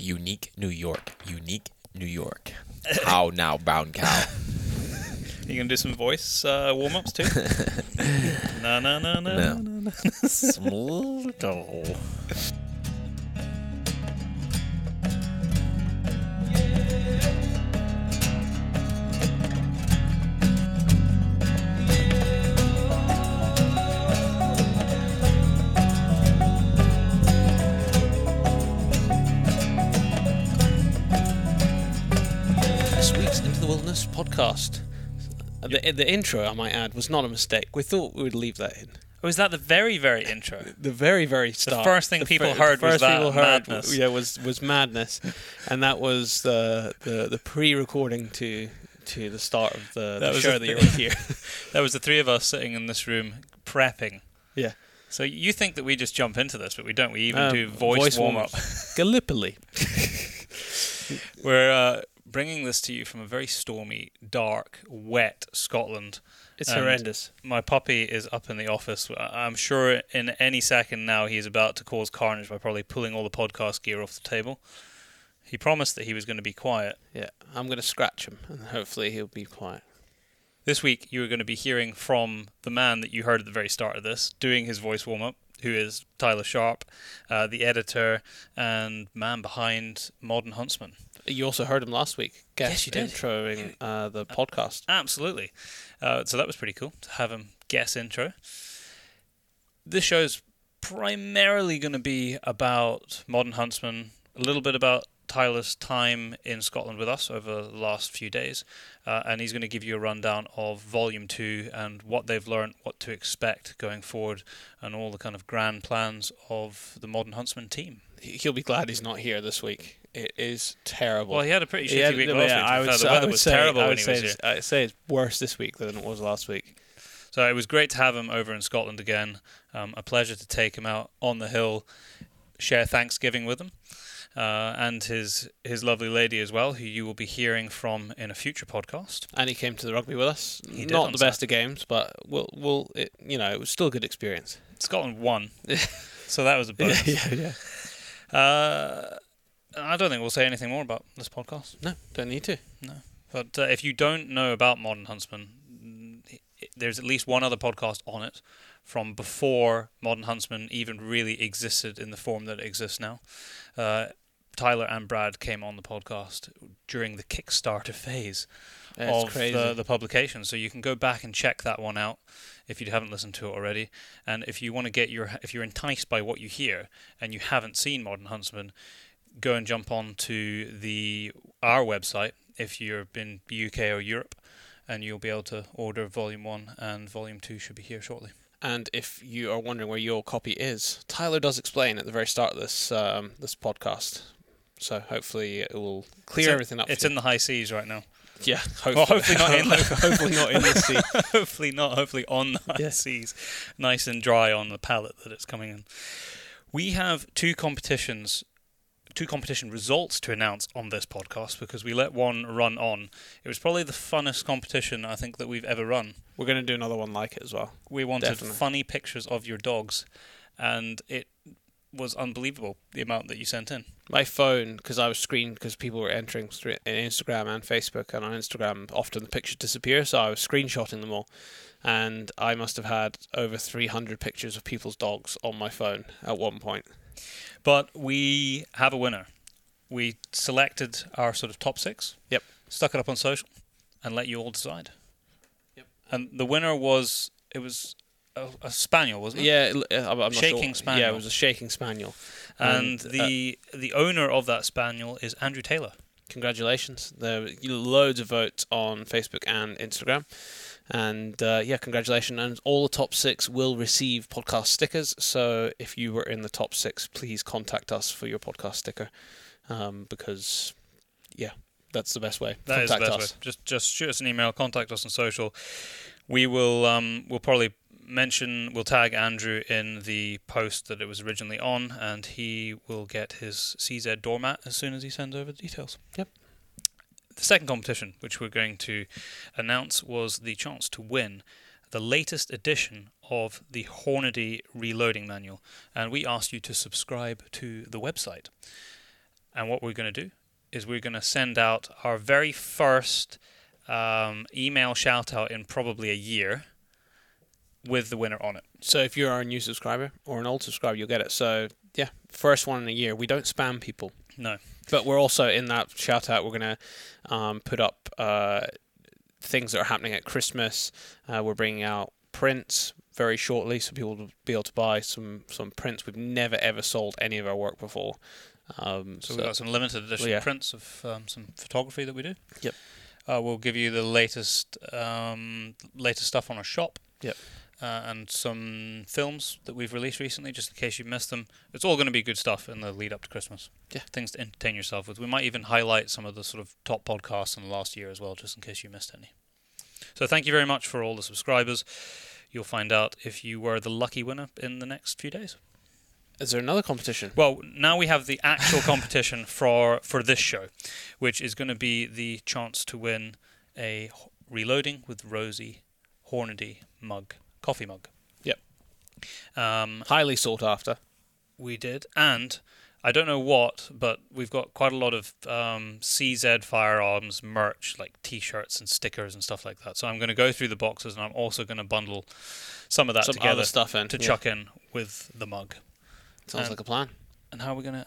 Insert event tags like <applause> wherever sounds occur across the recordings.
unique New York. Unique New York. How now, bound cow? <laughs> You gonna do some voice uh, warm ups too? <laughs> no, no, no, no, No. no, no. Small podcast. The, the intro, I might add, was not a mistake. We thought we would leave that in. Was that the very, very intro? <laughs> The very, very start. first thing the people fir- heard the was that people heard, madness. Yeah, was was madness, and that was the the, the pre-recording to to the start of the, That the was show the that you're here. <laughs> That was the three of us sitting in this room prepping. Yeah. So you think that we just jump into this, but we don't. We even Um, do voice, voice warm up. Gallipoli. <laughs> We're uh, bringing this to you from a very stormy, dark, wet Scotland. It's And- horrendous. My puppy is up in the office. I'm sure in any second now he's about to cause carnage by probably pulling all the podcast gear off the table. He promised that he was going to be quiet. Yeah, I'm going to scratch him, and hopefully he'll be quiet. This week, you are going to be hearing from the man that you heard at the very start of this, doing his voice warm up, who is Tyler Sharp, uh, the editor and man behind Modern Huntsman. You also heard him last week. Yes, you did. Introing uh, the podcast. Absolutely. Uh, so that was pretty cool to have him guess intro. This show's primarily going to be about Modern Huntsman, a little bit about Tyler's time in Scotland with us over the last few days, uh, and he's going to give you a rundown of Volume 2 and what they've learned, what to expect going forward, and all the kind of grand plans of the Modern Huntsman team. He'll be glad he's not here this week. It is terrible. Well, he had a pretty shitty Yeah, week last yeah, week. I would say, the weather was say- terrible when he was here. it's- I'd say it's worse this week than it was last week. So it was great to have him over in Scotland again. Um, a pleasure to take him out on the hill, share Thanksgiving with him, uh, and his his lovely lady as well, who you will be hearing from in a future podcast. And he came to the rugby with us. He did Not the best of games, but we'll, we'll it, you know, it was still a good experience. Scotland won, <laughs> so that was a bonus. <laughs> yeah, yeah. Uh, I don't think we'll say anything more about this podcast. No, don't need to. No. But uh, if you don't know about Modern Huntsman, mm, there's at least one other podcast on it from before Modern Huntsman even really existed in the form that it exists now. Uh, Tyler and Brad came on the podcast during the Kickstarter phase it's of crazy. the, the publication, so you can go back and check that one out if you haven't listened to it already. And if you want to get your, if you're enticed by what you hear and you haven't seen Modern Huntsman, go and jump on to the our website if you're in UK or Europe, and you'll be able to order Volume One and Volume Two should be here shortly. And if you are wondering where your copy is, Tyler does explain at the very start of this um, this podcast. So hopefully it will clear It's everything up. It's in the high seas right now. yeah. Hopefully, Well, hopefully not in the- <laughs> hopefully not in the sea. <laughs> hopefully not. Hopefully on the high Yeah. seas, nice and dry on the pallet that it's coming in. We have two competitions, two competition results to announce on this podcast because we let one run on. It was probably the funnest competition I think that we've ever run. We're going to do another one like it as well. We wanted Definitely. funny pictures of your dogs, and it was unbelievable the amount that you sent in. My phone, because I was screened because people were entering in Instagram and Facebook, and on Instagram often the pictures disappear, so I was screenshotting them all. And I must have had over 300 pictures of people's dogs on my phone at one point. But we have a winner. We selected our sort of top six. Yep. Stuck it up on social, and let you all decide. Yep. And the winner was it was a, a spaniel, wasn't it? Yeah, I'm, I'm not Shaking sure. spaniel. Yeah, it was a shaking spaniel. And, And, uh, the the owner of that spaniel is Andrew Taylor. Congratulations! There were loads of votes on Facebook and Instagram, and uh, yeah, congratulations! And all the top six will receive podcast stickers. So if you were in the top six, please contact us for your podcast sticker, um, because yeah, that's the best way. That is the best us. way. Just just shoot us an email, contact us on social. We will um we'll probably mention we'll tag Andrew in the post that it was originally on and he will get his CZ doormat as soon as he sends over the details. Yep. The second competition which we're going to announce was the chance to win the latest edition of the Hornady Reloading Manual and we asked you to subscribe to the website. And what we're going to do is we're going to send out our very first um, email shout out in probably a year with the winner on it. So if you're a new subscriber or an old subscriber, you'll get it. So yeah, first one in a year. We don't spam people, No. But we're also in that shout out. We're gonna um, put up uh, things that are happening at Christmas. Uh, we're bringing out prints very shortly, so people will be able to buy some some prints. We've never ever sold any of our work before. Um, So, we've got some limited edition yeah. prints of um, some photography that we do. Yep. Uh, we'll give you the latest um, latest stuff on our shop. Yep. Uh, and some films that we've released recently, just in case you missed them. It's all going to be good stuff in the lead up to Christmas. Yeah. Things to entertain yourself with. We might even highlight some of the sort of top podcasts in the last year as well, just in case you missed any. So thank you very much for all the subscribers. You'll find out if you were the lucky winner in the next few days. Is there another competition? Well, now we have the actual competition <laughs> for for this show, which is going to be the chance to win a reloading with Rosie Hornady mug, coffee mug. Yep. Um, Highly sought after. we did, and I don't know what, but we've got quite a lot of um, CZ firearms merch, like T-shirts and stickers and stuff like that. So I'm going to go through the boxes, and I'm also going to bundle some of that Some together other stuff in to yeah. chuck in with the mug. Sounds um, like a plan. And how are we gonna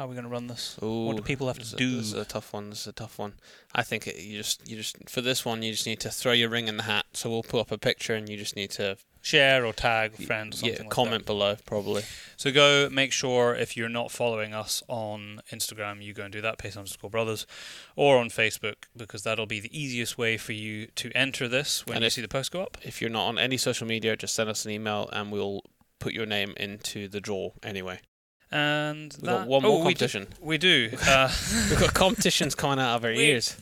how are we gonna run this? Ooh, what do people have to a- do? This is a tough one. This is a tough one. I think it, you just you just for this one you just need to throw your ring in the hat. So we'll put up a picture and you just need to share or tag a friend. or something yeah, like comment below probably. So go make sure if you're not following us on Instagram, you go and do that, Pace underscore brothers, or on Facebook, because that'll be the easiest way for you to enter this when And you if- see the post go up. If you're not on any social media, just send us an email and we'll put your name into the draw anyway. And We've that, got one more we do- competition. We do. <laughs> Uh, <laughs> We've got competitions coming out of our We- ears.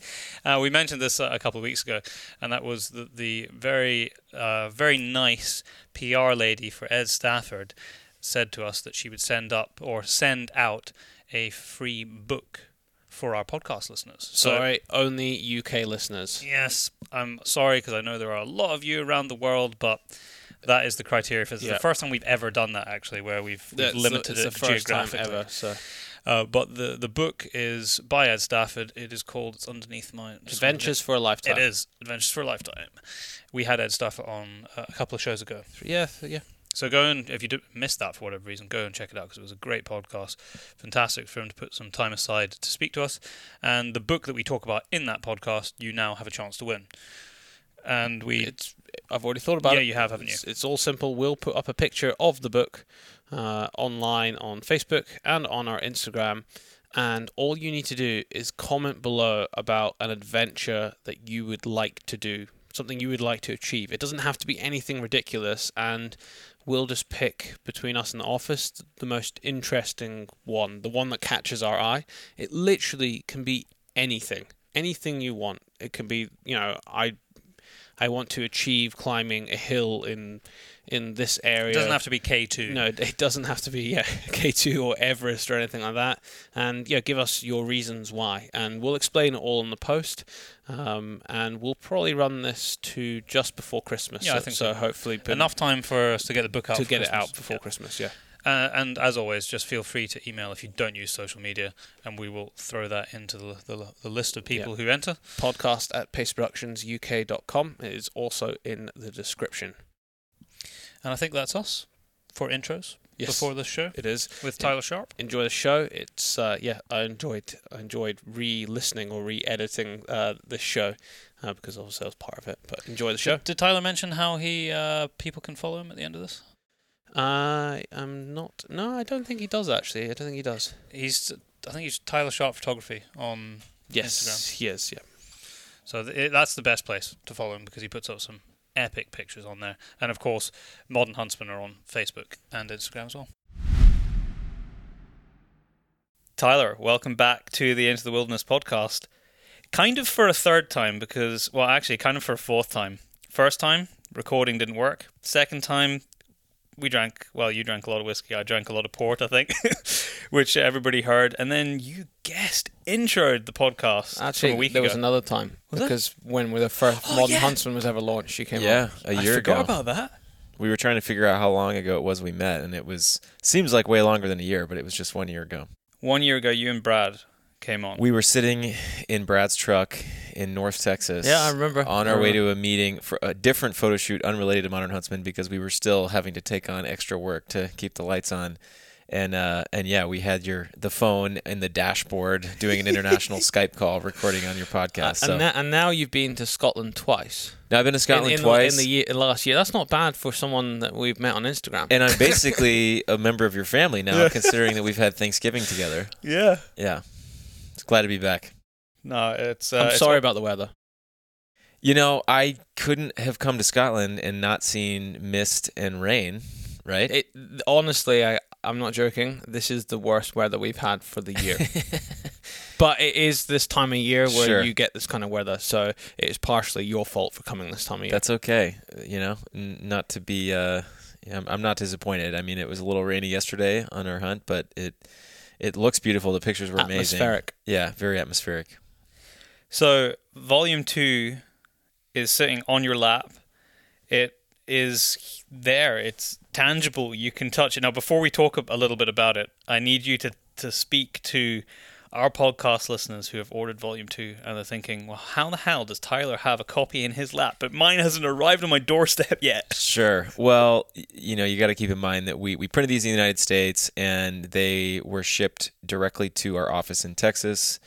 Uh, we mentioned this uh, a couple of weeks ago, and that was the, the very, uh, very nice PR lady for Ed Stafford said to us that she would send up or send out a free book for our podcast listeners. So, Sorry, only UK listeners. yes, I'm sorry because I know there are a lot of you around the world, but that is the criteria for this. Yeah. the first time we've ever done that, actually, where we've, we've the- limited it the geographically. ever. So Uh, but the the book is by Ed Stafford. It is called. It's underneath my adventures for a lifetime. it is Adventures for a Lifetime. We had Ed Stafford on uh, a couple of shows ago. Yeah, yeah. So go and if you missed that for whatever reason, go and check it out because it was a great podcast. Fantastic for him to put some time aside to speak to us. And the book that we talk about in that podcast, you now have a chance to win. And we It's I've already thought about Yeah, it. Yeah, you have, haven't you? It's, it's all simple. We'll put up a picture of the book uh, online on Facebook and on our Instagram. And all you need to do is comment below about an adventure that you would like to do, something you would like to achieve. It doesn't have to be anything ridiculous, and we'll just pick between us and the office the most interesting one, the one that catches our eye. It literally can be anything, anything you want. It can be, you know, I I want to achieve climbing a hill in in this area. it doesn't have to be K two. No, it doesn't have to be yeah <laughs> K two or Everest or anything like that. And yeah, give us your reasons why, and we'll explain it all in the post. Um, and we'll probably run this to just before Christmas. Yeah, I think so. so. Hopefully, enough time for us to get the book out to get it out before Yeah. Christmas. Yeah. Uh, and as always, just feel free to email if you don't use social media, and we will throw that into the the, the list of people who enter. Podcast at paceproductionsuk.com. It is also in the description. And I think that's us for intros Yes, before this show it is. with Yeah. Tyler Sharp. enjoy the show. It's uh, yeah, I enjoyed I enjoyed re-listening or re-editing uh, this show uh, because obviously I was part of it. But enjoy the show. Did, did Tyler mention how he uh, people can follow him at the end of this? I am not. No, I don't think he does actually. I don't think he does. He's I think he's Tyler Sharp Photography on Yes, Instagram. he is. Yeah. So th- that's the best place to follow him because he puts up some epic pictures on there. And of course, Modern Huntsman are on Facebook and Instagram as well. Tyler, welcome back to the Into the Wilderness podcast. Kind of for a third time because, well, actually, kind of for a fourth time. First time, recording didn't work. Second time, we drank, well, you drank a lot of whiskey. I drank a lot of port, I think, <laughs> which everybody heard. And then you guest introed the podcast from a Actually, week there ago. was another time Was there? because when the first Oh, Modern yeah. Huntsman was ever launched, she came Yeah, on. a year I forgot ago. about that. We were trying to figure out how long ago it was we met, and it was seems like way longer than a year, but it was just one year ago. one year ago, you and Brad came on. We were sitting in Brad's truck in North Texas. Yeah, I remember. On I our way to a meeting for a different photo shoot unrelated to Modern Huntsman because we were still having to take on extra work to keep the lights on. And uh, and yeah, we had your the phone in the dashboard doing an <laughs> international Skype call recording on your podcast. so and, na- and now you've been to Scotland twice. now I've been to Scotland in, in twice. The, in the year, last year. That's not bad for someone that we've met on Instagram. and I'm <laughs> basically a member of your family now, considering that we've had Thanksgiving together. yeah. Yeah, it's glad to be back. No, it's. Uh, I'm it's sorry about the weather. You know, I couldn't have come to Scotland and not seen mist and rain, right? It honestly, I I'm not joking. This is the worst weather we've had for the year. <laughs> but it is this time of year where Sure. you get this kind of weather, so it is partially your fault for coming this time of year. That's okay. You know, N- not to be. Uh, I'm, I'm not disappointed. I mean, it was a little rainy yesterday on our hunt, but it it looks beautiful. The pictures were amazing. Atmospheric. Yeah, very atmospheric. So, volume two is sitting on your lap. It is there. It's tangible. You can touch it. Now, before we talk a little bit about it, I need you to, to speak to our podcast listeners who have ordered volume two and they're thinking, well, how the hell does Tyler have a copy in his lap, but mine hasn't arrived on my doorstep yet? <laughs> Sure. Well, you know, you got to keep in mind that we, we printed these in the United States and they were shipped directly to our office in Texas.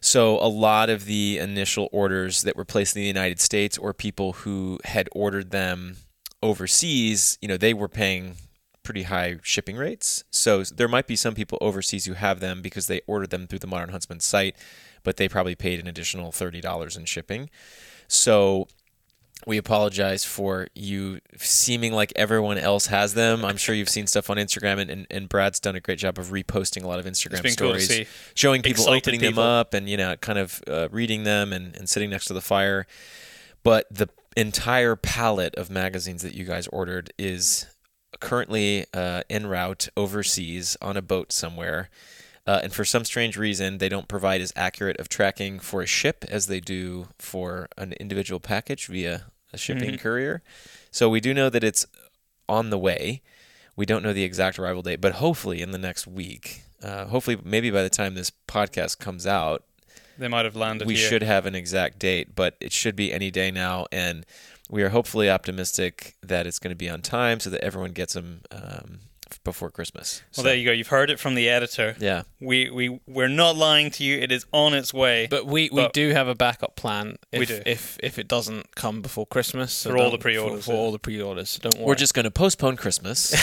So a lot of the initial orders that were placed in the United States or people who had ordered them overseas, you know, they were paying pretty high shipping rates. So there might be some people overseas who have them because they ordered them through the Modern Huntsman site, but they probably paid an additional $30 in shipping. So we apologize for you seeming like everyone else has them. I'm sure you've seen stuff on Instagram, and, and, and Brad's done a great job of reposting a lot of Instagram cool stories, see. showing people Excited opening people. them up and you know kind of uh, reading them and, and sitting next to the fire. But the entire palette of magazines that you guys ordered is currently uh, en route overseas on a boat somewhere. Uh, and for some strange reason, they don't provide as accurate of tracking for a ship as they do for an individual package via a shipping courier. So we do know that it's on the way. We don't know the exact arrival date, but hopefully in the next week, uh, hopefully maybe by the time this podcast comes out, They might have landed we here. should have an exact date, but it should be any day now. And we are hopefully optimistic that it's going to be on time so that everyone gets them um, before Christmas. Well, So, there you go. You've heard it from the editor. yeah. We we we're not lying to you. It is on its way. But we, we But- do have a backup plan if, We do. if if it doesn't come before Christmas. So For all the pre-orders, For, for yeah. all the pre-orders. So don't worry. We're just going to postpone Christmas.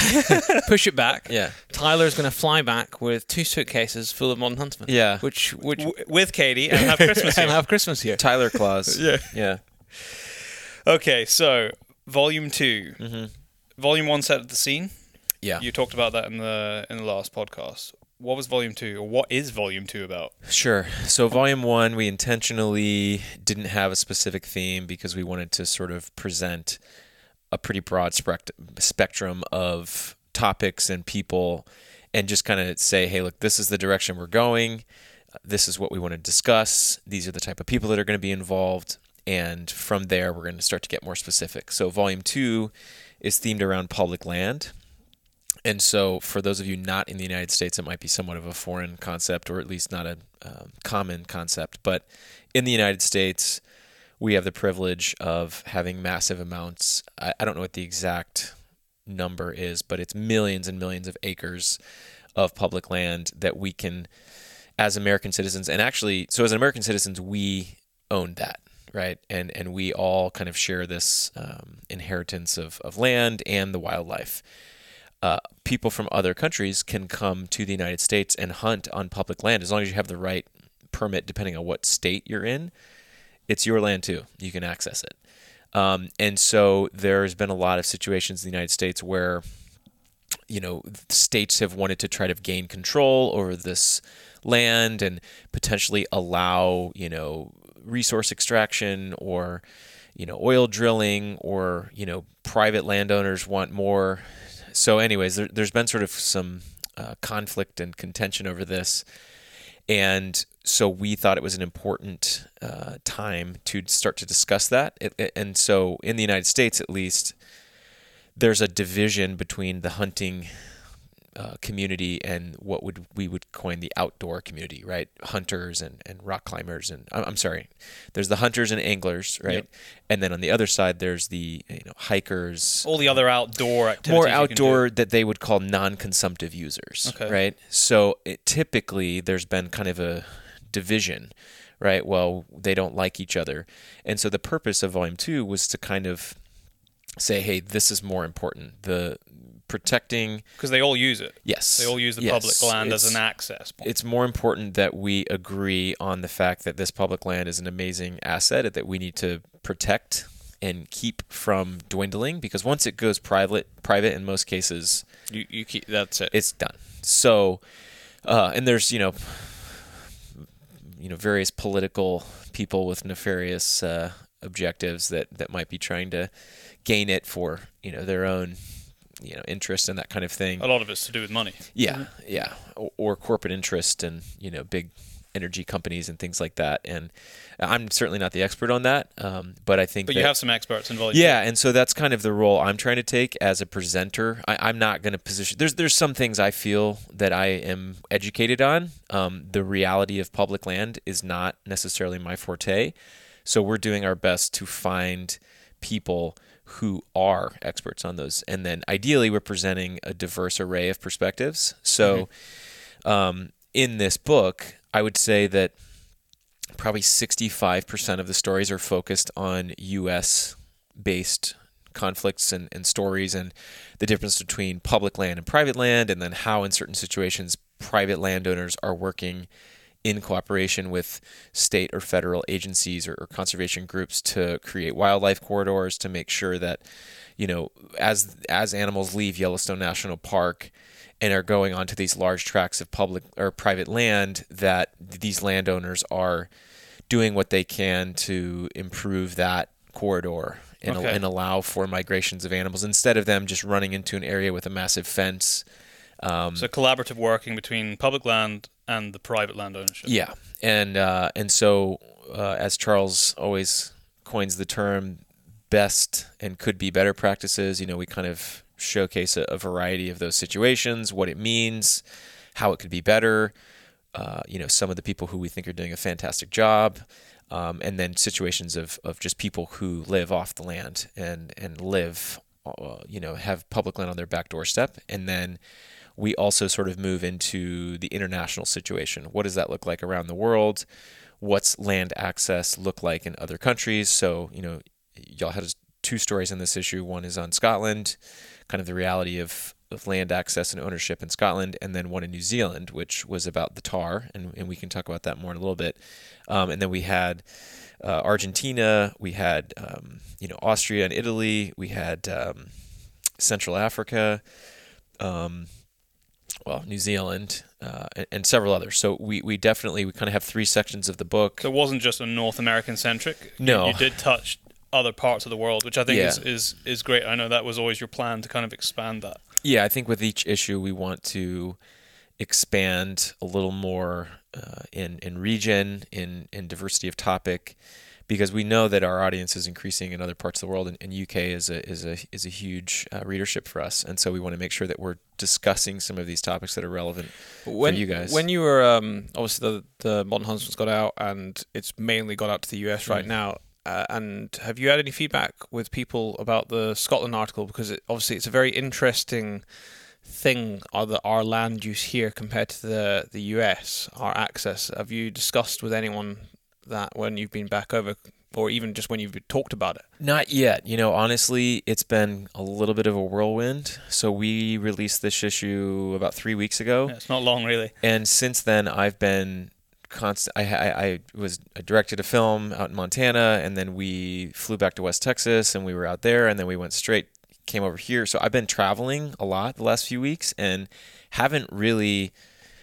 <laughs> push it back. yeah. Tyler's going to fly back with two suitcases full of Modern Huntsman. Yeah. Which which W- with Katie and have <laughs> Christmas and here. have Christmas here. Tyler Claus. <laughs> Yeah. Yeah. Okay, so volume 2 hmm Volume one set the scene. Yeah. You talked about that in the in the last podcast. What was volume two, or what is volume two about? Sure. So, volume one, we intentionally didn't have a specific theme because we wanted to sort of present a pretty broad spect- spectrum of topics and people and just kind of say, hey, look, this is the direction we're going. This is what we want to discuss. These are the type of people that are going to be involved. And from there, we're going to start to get more specific. So, volume two is themed around public land. And so, for those of you not in the United States, it might be somewhat of a foreign concept, or at least not a um, common concept. But in the United States, we have the privilege of having massive amounts. I, I don't know what the exact number is, but it's millions and millions of acres of public land that we can, as American citizens, and actually, so as American citizens, we own that, right? And and we all kind of share this um, inheritance of of land and the wildlife uh, people from other countries can come to the United States and hunt on public land as long as you have the right permit, depending on what state you're in. It's your land too. You can access it. Um, and so there's been a lot of situations in the United States where, you know, states have wanted to try to gain control over this land and potentially allow, you know, resource extraction or, you know, oil drilling or, you know, private landowners want more. So anyways there, there's been sort of some uh, conflict and contention over this. And so we thought it was an important uh, time to start to discuss that. It- and so in the united states at least there's a division between the hunting uh, community and what would we would coin the outdoor community, right? Hunters and, and rock climbers and I'm sorry, there's the hunters and anglers, right? Yep. And then on the other side, there's the you know hikers, All the other outdoor activities. more you can do. outdoor that they would call non-consumptive users, Okay. right? So it, typically there's been kind of a division, right? Well, they don't like each other, and so the purpose of Volume Two was to kind of say, hey, this is more important. The protecting, because they all use it. yes, They all use the yes, public land as an access point. it's more important that we agree on the fact that this public land is an amazing asset that we need to protect and keep from dwindling because once it goes private private in most cases You, you keep that's it. it's done so uh, and there's you know you know various political people with nefarious uh, objectives that that might be trying to gain it for you know their own you know interest and that kind of thing a lot of it's to do with money. yeah, yeah, or, or corporate interest and you know big energy companies and things like that. And I'm certainly not the expert on that, um, but I think But that, you have some experts involved. yeah, and so that's kind of the role I'm trying to take as a presenter. I, I'm not going to position. There's there's some things I feel that I am educated on. Um, the reality of public land is not necessarily my forte, so we're doing our best to find people who are experts on those, and then ideally we're presenting a diverse array of perspectives. So, um, in this book, I would say that probably 65% of the stories are focused on U.S. based conflicts and, and stories and the difference between public land and private land, and then how, in certain situations, private landowners are working in cooperation with state or federal agencies or, or conservation groups to create wildlife corridors to make sure that you know as as animals leave Yellowstone National Park and are going onto these large tracts of public or private land that these landowners are doing what they can to improve that corridor and, Okay. and allow for migrations of animals instead of them just running into an area with a massive fence um, So collaborative working between public land and the private land ownership. yeah, and uh, and so uh, as Charles always coins the term, best and could be better practices. You know, we kind of showcase a, a variety of those situations, what it means, how it could be better. Uh, you know, some of the people who we think are doing a fantastic job. Um, and then situations of, of just people who live off the land and and live, uh, you know, have public land on their back doorstep, and then we also sort of move into the international situation. What does that look like around the world? What's land access look like in other countries? So, you know, y'all had two stories on this issue. One is on Scotland, kind of the reality of, of land access and ownership in Scotland, and then one in New Zealand, which was about the tahr, and, and we can talk about that more in a little bit. Um, and then we had uh, Argentina, we had um, you know Austria and Italy, we had um, Central Africa. Um, well, New Zealand, uh, and, and several others. So we, we definitely we kind of have three sections of the book. So it wasn't just a North American centric. You- No. you, did touch other parts of the world, which I think Yeah. is, is is great. I know that was always your plan to kind of expand that. Yeah, I think with each issue we want to expand a little more uh, in in region, in in diversity of topic, because we know that our audience is increasing in other parts of the world, and, and UK is a is a is a huge uh, readership for us, and so we want to make sure that we're discussing some of these topics that are relevant when for you guys. When you were um, obviously the the Modern Huntsman's got out and it's mainly got out to the US right Mm. now. Uh, and have you had any feedback with people about the Scotland article? Because it, obviously it's a very interesting thing are the our land use here compared to the the US, our access. Have you discussed with anyone that when you've been back over, or even just when you've talked about it? Not yet. You know, honestly, it's been a little bit of a whirlwind. So we released this issue about three weeks ago. Yeah, it's not long, really. and since then I've been constant. I, I, I was I directed a film out in Montana, and then we flew back to West Texas, and we were out there, and then we went straight came over here. So I've been traveling a lot the last few weeks, and haven't really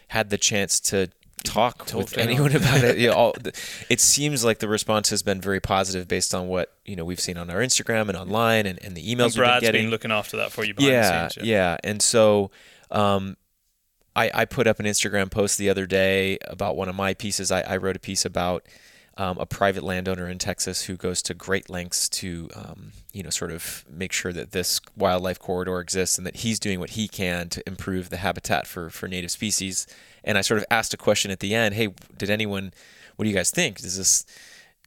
had the chance to talk Talk with to anyone. anyone about it. You know, all, <laughs> it seems like the response has been very positive based on what you know we've seen on our Instagram and online, and, and the emails And we've been Brad's getting been looking after that for you behind yeah, the scenes. yeah, And so, um, I, I put up an Instagram post the other day about one of my pieces. I, I wrote a piece about um, a private landowner in Texas who goes to great lengths to, um, you know, sort of make sure that this wildlife corridor exists and that he's doing what he can to improve the habitat for, for native species. And I sort of asked a question at the end, hey, did anyone, what do you guys think? Does this,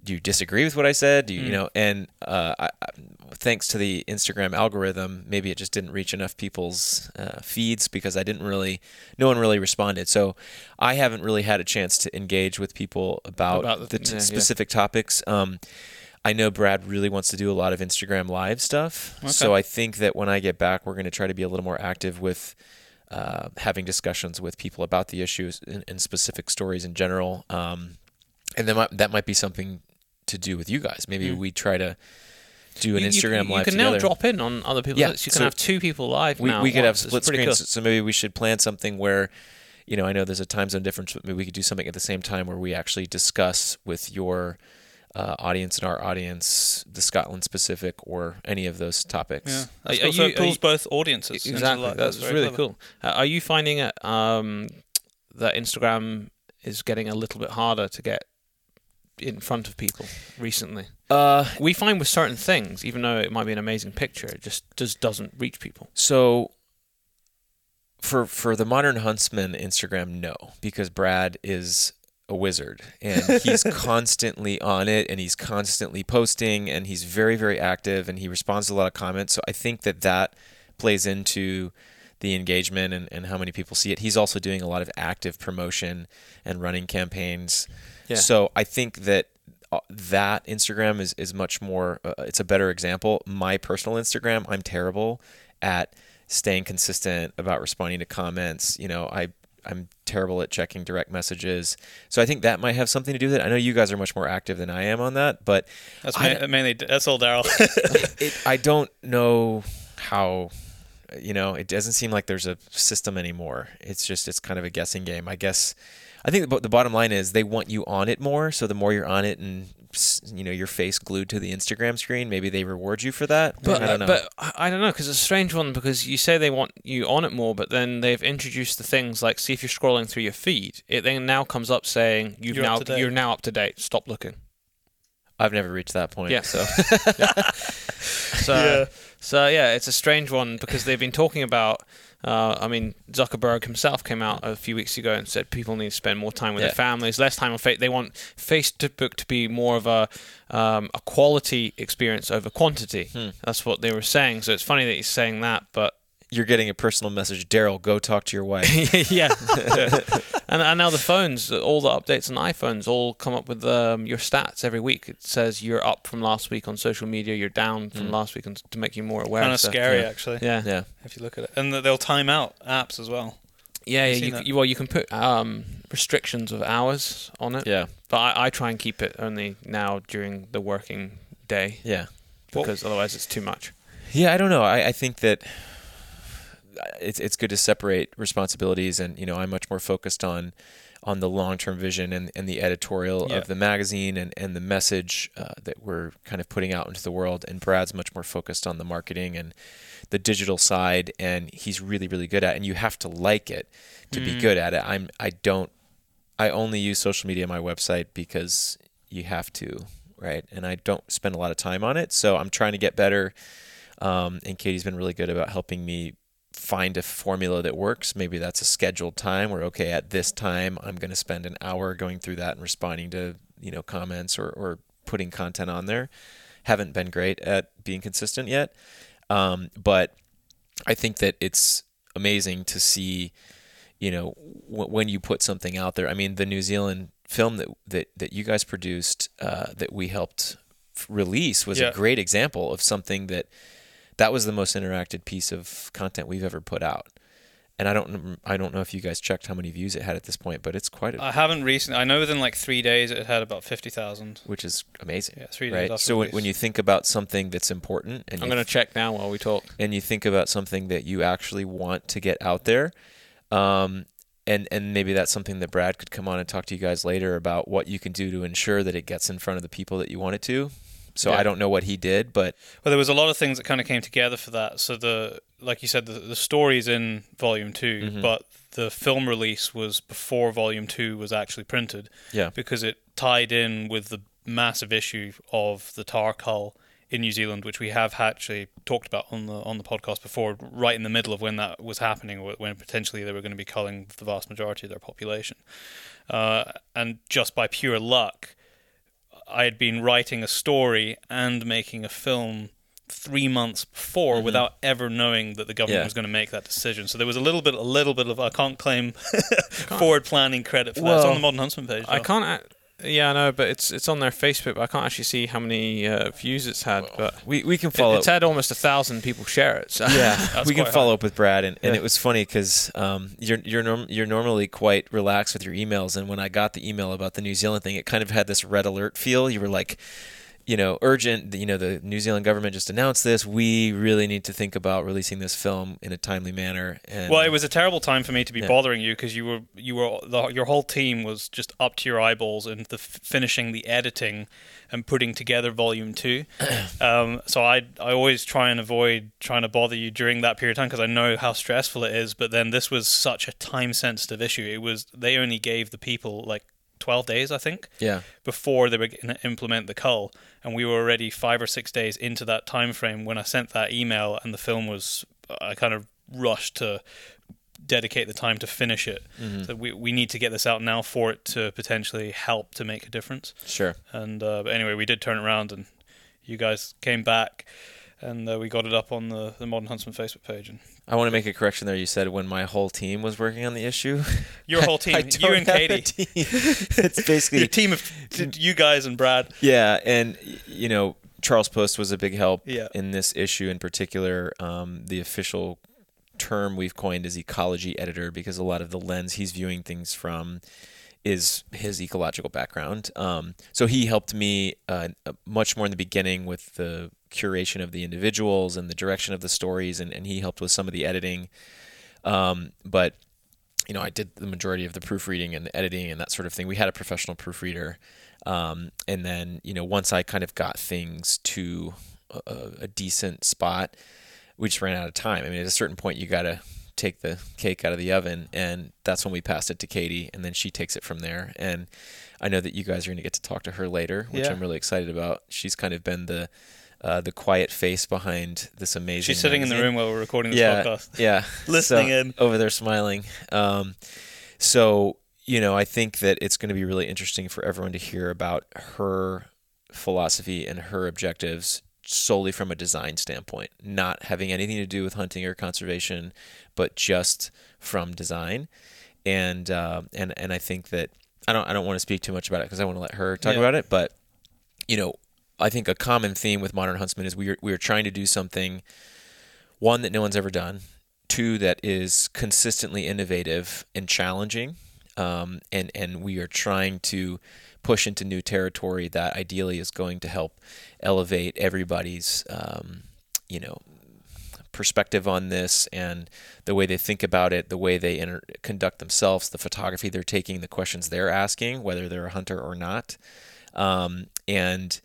do you disagree with what I said? Do you, you know, and uh, I, thanks to the Instagram algorithm, maybe it just didn't reach enough people's uh, feeds because I didn't really, no one really responded. So I haven't really had a chance to engage with people about, About the, t- yeah, yeah. specific topics. Um, I know Brad really wants to do a lot of Instagram live stuff. So I think that when I get back, we're going to try to be a little more active with uh, having discussions with people about the issues and, and specific stories in general. Um, and that might, that might be something to do with you guys. Maybe Mm. we try to do an You- you- Instagram you, live can together. now drop in on other people. Yeah, lists. You can so have two people live we, now. we could have split screens, cool. so maybe we should plan something where, you know, I know there's a time zone difference, but maybe we could do something at the same time where we actually discuss with your uh, audience and our audience the Scotland specific or any of those topics. Yeah, that's Are- cool. are so you- it are pulls you- both audiences. Exactly, life. that's, very really clever. cool. Uh, are you finding it um, that Instagram is getting a little bit harder to get in front of people recently? Uh, We find with certain things, even though it might be an amazing picture, it just just doesn't reach people. So for for the modern huntsman Instagram, no, because Brad is a wizard and he's <laughs> constantly on it and he's constantly posting and he's very very active and he responds to a lot of comments. So I think that that plays into the engagement and, and how many people see it. He's also doing a lot of active promotion and running campaigns. Yeah. So I think that uh, that Instagram is is much more. Uh, it's a better example. My personal Instagram, I'm terrible at staying consistent about responding to comments. You know, I I'm terrible at checking direct messages. So I think that might have something to do with it. I know you guys are much more active than I am on that, but That's I- ma- mainly that's all Daryl. <laughs> I don't know how. You know, it doesn't seem like there's a system anymore. It's just it's kind of a guessing game. I guess. I think the, the bottom line is they want you on it more. So the more you're on it and you know your face glued to the Instagram screen, maybe they reward you for that. But I don't know. but I I don't know because it's a strange one because you say they want you on it more, but then they've introduced the things like see if you're scrolling through your feed, it then now comes up saying you've You're now to you're now up to date. Stop looking. I've never reached that point. Yeah. So <laughs> <laughs> So Yeah. so yeah, it's a strange one because they've been talking about. Uh, I mean, Zuckerberg himself came out a few weeks ago and said people need to spend more time with Yeah. their families, less time on Facebook. They want Facebook to be more of a um, a quality experience over quantity. Hmm. That's what they were saying. So it's funny that he's saying that, but you're getting a personal message, Daryl. Go talk to your wife. <laughs> yeah. <laughs> and, and now the phones, all the updates on iPhones, all come up with um, your stats every week. It says you're up from last week on social media, you're down from Mm. last week on, to make you more aware. kind of So, scary, Yeah. actually, Yeah. yeah. if you look at it. And they'll time out apps as well. Yeah, yeah. You, you, well, you can put um, restrictions of hours on it, Yeah. but I, I try and keep it only now during the working day Yeah. Well- because otherwise it's too much. Yeah, I don't know. I, I think that it's it's good to separate responsibilities, and you know, I'm much more focused on on the long term vision and, and the editorial Yeah. of the magazine and, and the message uh, that we're kind of putting out into the world. And Brad's much more focused on the marketing and the digital side, and he's really really good at. it. And you have to like it to be Mm. good at it. I'm I don't I only use social media on my website because you have to, right? And I don't spend a lot of time on it, so I'm trying to get better. Um, and Katie's been really good about helping me find a formula that works. Maybe that's a scheduled time where okay, at this time I'm going to spend an hour going through that and responding to you know comments or or putting content on there. Haven't been great at being consistent yet, um, but I think that it's amazing to see you know w- when you put something out there. I mean, the New Zealand film that that that you guys produced uh, that we helped release was Yeah. a great example of something that that was the most interacted piece of content we've ever put out. And I don't I don't know if you guys checked how many views it had at this point, but it's quite a, I haven't recently. I know within like three days it had about fifty thousand. which is amazing. Yeah, three days Right. after So when, release. when you think about something that's important and I'm you going to check now while we talk. and you think about something that you actually want to get out there, um, and and maybe that's something that Brad could come on and talk to you guys later about what you can do to ensure that it gets in front of the people that you want it to. So Yeah. I don't know what he did, but Well, there was a lot of things that kind of came together for that. So the, like you said, the, the story's in volume 2 Mhm. but the film release was before volume two was actually printed. Yeah. because it tied in with the massive issue of the tahr cull in New Zealand, which we have actually talked about on the on the podcast before, right in the middle of when that was happening, when potentially they were going to be culling the vast majority of their population. Uh, and just by pure luck, I had been writing a story and making a film three months before Mhm. without ever knowing that the government Yeah. was going to make that decision. So there was a little bit, a little bit of I can't claim <laughs> forward planning credit for that. It's on the Modern Huntsman page. I though. can't. A- Yeah, I know, but it's it's on their Facebook. But I can't actually see how many uh, views it's had. But we, we can it- follow. it's had almost a thousand people share it. So <laughs> yeah, <laughs> we can quite follow up with Brad, and, and Yeah. it was funny because um, you're you're norm- you're normally quite relaxed with your emails, and when I got the email about the New Zealand thing, it kind of had this red alert feel. You were like, you know, urgent. You know, the New Zealand government just announced this. We really need to think about releasing this film in a timely manner. And Well, it was a terrible time for me to be Yeah. bothering you because you were you were the, your whole team was just up to your eyeballs in the finishing the editing and putting together volume two. <clears throat> um, so I I always try and avoid trying to bother you during that period of time because I know how stressful it is. But then this was such a time sensitive issue. It was they only gave the people like twelve days, I think yeah, before they were going to implement the cull, and we were already five or six days into that time frame when I sent that email, and the film was. I kind of rushed to dedicate the time to finish it. Mhm. So we we need to get this out now for it to potentially help to make a difference. sure. And uh, but anyway, we did turn around, and you guys came back, and uh, we got it up on the the Modern Huntsman Facebook page. And I want to make a correction there. You said when my whole team was working on the issue. <laughs> your whole team, I you don't and Katie, <laughs> it's basically your team of <laughs> you guys and Brad. Yeah, and you know Charles Post was a big help Yeah. in this issue in particular. Um, the official term we've coined is ecology editor because a lot of the lens he's viewing things from is his ecological background. Um, so he helped me uh, much more in the beginning with the curation of the individuals and the direction of the stories, and, and he helped with some of the editing. Um, but you know, I did the majority of the proofreading and the editing and that sort of thing. We had a professional proofreader, um, and then you know, once I kind of got things to a, a decent spot, we just ran out of time. I mean, at a certain point, you got to take the cake out of the oven, and that's when we passed it to Katie, and then she takes it from there. And I know that you guys are going to get to talk to her later, which Yeah. I'm really excited about. She's kind of been the uh, the quiet face behind this amazing. She's sitting in the room while we're recording this Yeah, podcast. <laughs> yeah, Listening So, in. over there smiling. Um, so you know, I think that it's going to be really interesting for everyone to hear about her philosophy and her objectives solely from a design standpoint, not having anything to do with hunting or conservation, but just from design. And uh, and and I think that I don't I don't want to speak too much about it because I want to let her talk Yeah. about it. But you know, I think a common theme with Modern Huntsman is we are we are trying to do something one that no one's ever done, two that is consistently innovative and challenging, um, and and we are trying to push into new territory that ideally is going to help elevate everybody's um, you know perspective on this and the way they think about it, the way they inter- conduct themselves, the photography they're taking, the questions they're asking, whether they're a hunter or not, um, and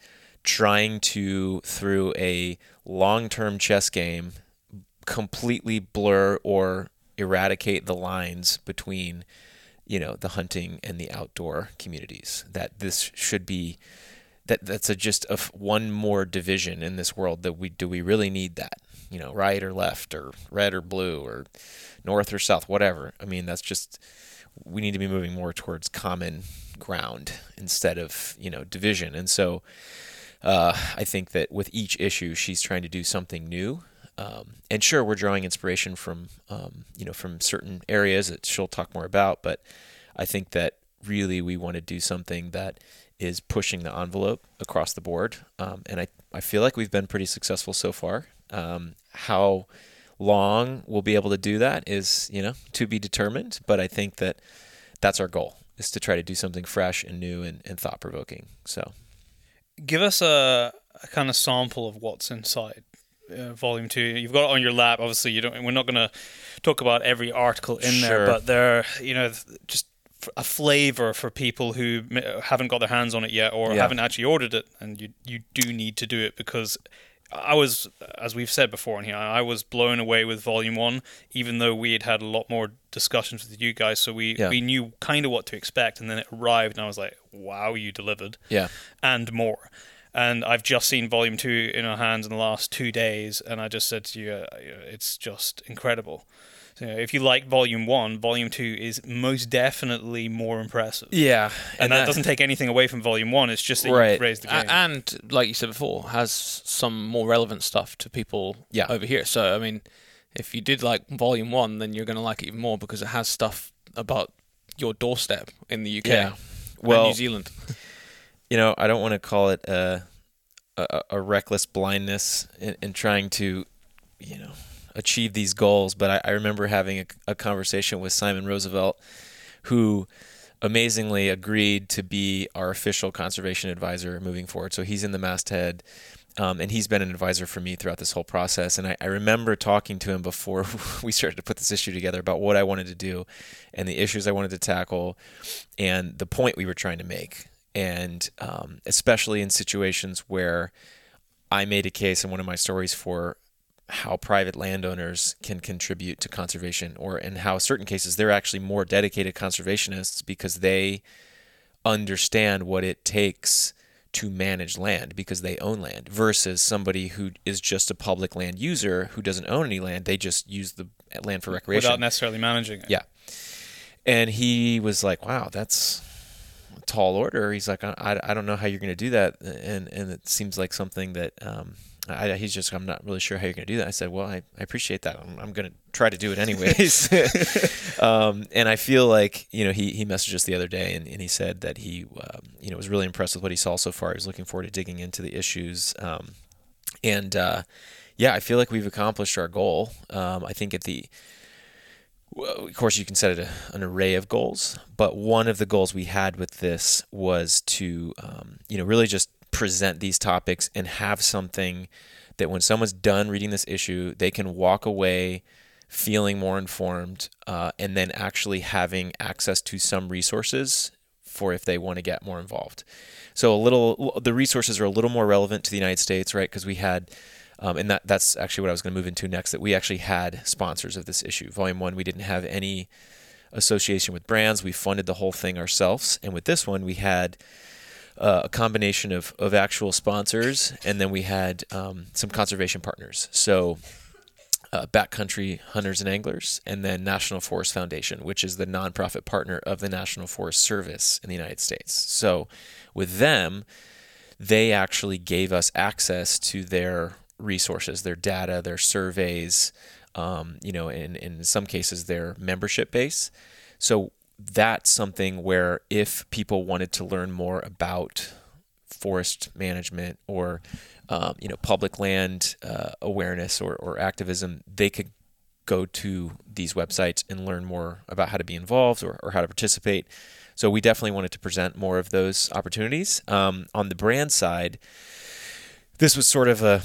trying to through a long-term chess game completely blur or eradicate the lines between you know the hunting and the outdoor communities. That this should be that that's a just a one more division in this world that we do we really need that? You know right or left or red or blue or north or south whatever. I mean that's just we need to be moving more towards common ground instead of you know division. And so uh, I think that with each issue, she's trying to do something new. Um, and sure, we're drawing inspiration from um, you know from certain areas that she'll talk more about. But I think that really we want to do something that is pushing the envelope across the board. Um, and I I feel like we've been pretty successful so far. Um, how long we'll be able to do that is you know to be determined. But I think that that's our goal is to try to do something fresh and new and, and thought provoking. So. Give us a, a kind of sample of what's inside uh, volume two. You've got it on your lap. Obviously, you don't. We're not going to talk about every article in there, Sure. but there, you know, just a flavor for people who haven't got their hands on it yet or Yeah. haven't actually ordered it, and you you do need to do it because I was, as we've said before in here, I was blown away with Volume One, even though we had had a lot more discussions with you guys, so we Yeah. we knew kind of what to expect, and then it arrived, and I was like, wow, you delivered Yeah. and more. And I've just seen Volume Two in our hands in the last two days, and I just said to you, uh, it's just incredible. So, if you like Volume One, Volume Two is most definitely more impressive. Yeah. And, that, doesn't take anything away from Volume One. It's just that Right. raised the game. A- and like you said before, has some more relevant stuff to people Yeah. over here. So I mean, if you did like Volume One, then you're going to like it even more because it has stuff about your doorstep in the UK Yeah. and Well, New Zealand. <laughs> you know, I don't want to call it a, a, a reckless blindness in, in trying to, you know, achieve these goals. But I, I remember having a, a conversation with Simon Roosevelt, who amazingly agreed to be our official conservation advisor moving forward. So he's in the masthead. Um, and he's been an advisor for me throughout this whole process. And I, I remember talking to him before <laughs> we started to put this issue together about what I wanted to do and the issues I wanted to tackle and the point we were trying to make. And um, especially in situations where I made a case in one of my stories for how private landowners can contribute to conservation, or in how certain cases they're actually more dedicated conservationists because they understand what it takes to manage land because they own land versus somebody who is just a public land user who doesn't own any land they just use the land for recreation without necessarily managing it. yeah. And he was like, wow, that's a tall order. He's like, I, I, don't know how you're going to do that. And, and it seems like something that, um, I, he's just, I'm not really sure how you're going to do that. I said, well, I, I appreciate that. I'm, I'm going to try to do it anyways. <laughs> <laughs> um, and I feel like, you know, he, he messaged us the other day and, and he said that he, um, you know, was really impressed with what he saw so far. He was looking forward to digging into the issues. Um, and, uh, yeah, I feel like we've accomplished our goal. Um, I think at the, well, of course, you can set it a, an array of goals, but one of the goals we had with this was to, um, you know, really just present these topics and have something that when someone's done reading this issue, they can walk away feeling more informed uh, and then actually having access to some resources for if they want to get more involved. So a little, the resources are a little more relevant to the United States, right? Because we had um, and that that's actually what I was going to move into next. That we actually had sponsors of this issue. Volume one, we didn't have any association with brands. We funded the whole thing ourselves. And with this one, we had uh, a combination of of actual sponsors, and then we had um, some conservation partners. So. Uh, Backcountry Hunters and Anglers, and then National Forest Foundation, which is the nonprofit partner of the National Forest Service in the United States. So, with them, they actually gave us access to their resources, their data, their surveys, um, you know, in, in some cases, their membership base. So that's something where if people wanted to learn more about forest management or, um, you know, public land uh, awareness or, or activism, they could go to these websites and learn more about how to be involved or, or how to participate. So we definitely wanted to present more of those opportunities. Um, on the brand side, this was sort of a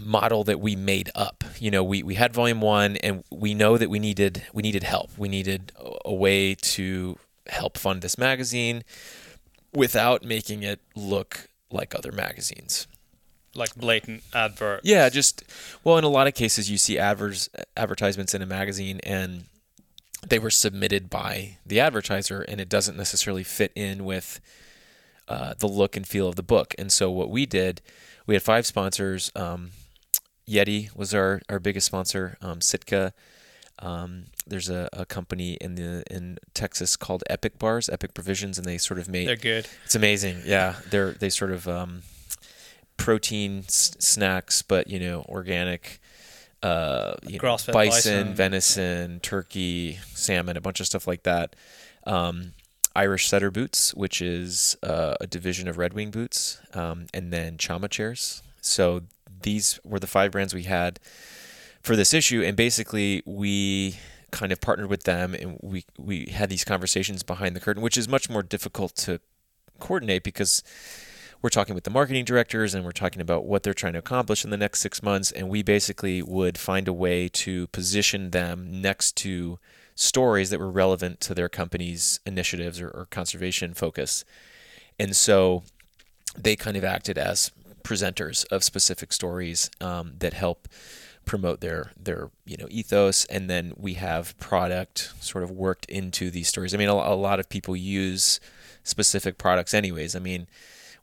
model that we made up. You know, we, we had volume one and we know that we needed we needed help. We needed a, way to help fund this magazine without making it look like other magazines. Like blatant advert. Yeah, just well, in a lot of cases, you see advers advertisements in a magazine, and they were submitted by the advertiser, and it doesn't necessarily fit in with uh, the look and feel of the book. And so, what we did, we had five sponsors. Um, Yeti was our, our biggest sponsor. Um, Sitka. Um, there's a, a company in the in Texas called Epic Bars, Epic Provisions, and they sort of made They're good. it's amazing. Yeah, they're they sort of um, protein s- snacks, but you know, organic. Uh, you know, bison, bison. venison, turkey, salmon, a bunch of stuff like that. Um, Irish Setter Boots, which is uh, a division of Red Wing Boots, um, and then Chama Chairs. So these were the five brands we had for this issue, and basically we kind of partnered with them, and we we had these conversations behind the curtain, which is much more difficult to coordinate because we're talking with the marketing directors and we're talking about what they're trying to accomplish in the next six months and we basically would find a way to position them next to stories that were relevant to their company's initiatives or, or conservation focus. And so they kind of acted as presenters of specific stories um, that help promote their their you know ethos and then we have product sort of worked into these stories i mean a, a lot of people use specific products anyways i mean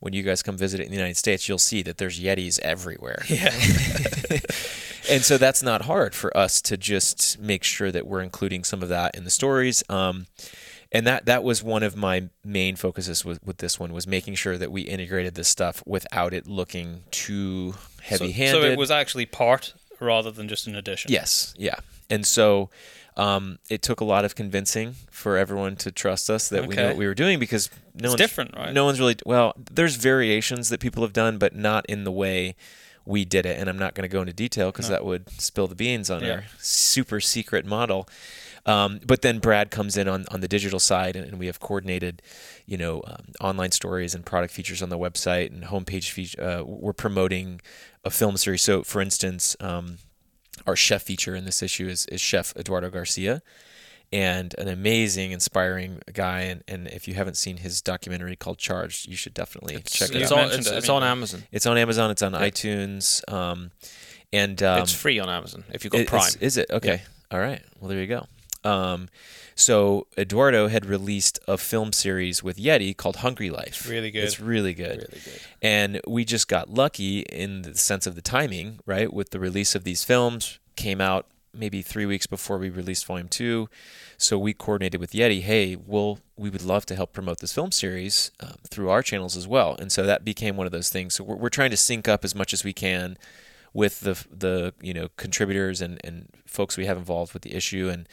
when you guys come visit in the united states you'll see that there's yetis everywhere Yeah. <laughs> <laughs> and so that's not hard for us to just make sure that we're including some of that in the stories um, and that that was one of my main focuses with, with this one was making sure that we integrated this stuff without it looking too heavy handed So, so it was actually part rather than just an addition. Yes, yeah. And so um, it took a lot of convincing for everyone to trust us that we knew what we were doing because no It's one's different, right? No one's really well. There's variations that people have done, but not in the way we did it. And I'm not going to go into detail because No. that would spill the beans on Yeah. our super secret model. Um, but then Brad comes in on, on the digital side, and, and we have coordinated, you know, um, online stories and product features on the website and homepage feature. Uh, we're promoting a film series. So, for instance, um, our chef feature in this issue is, is Chef Eduardo Garcia, and an amazing, inspiring guy. And, and if you haven't seen his documentary called Charged, you should definitely It's, check it out. on, mentioned it's, it, it's I on Amazon. It's on Amazon. It's on Yeah. iTunes. Um, and um, it's free on Amazon if you've got it- Prime. it's- Is it okay? All right. Well, there you go. Um, so Eduardo had released a film series with Yeti called Hungry Life. Really good. It's really good. really good. And we just got lucky in the sense of the timing, right? With the release of these films, came out maybe three weeks before we released Volume Two. So we coordinated with Yeti. Hey, we'll we would love to help promote this film series um, through our channels as well. And so that became one of those things. So we're, we're trying to sync up as much as we can with the the you know contributors and and folks we have involved with the issue and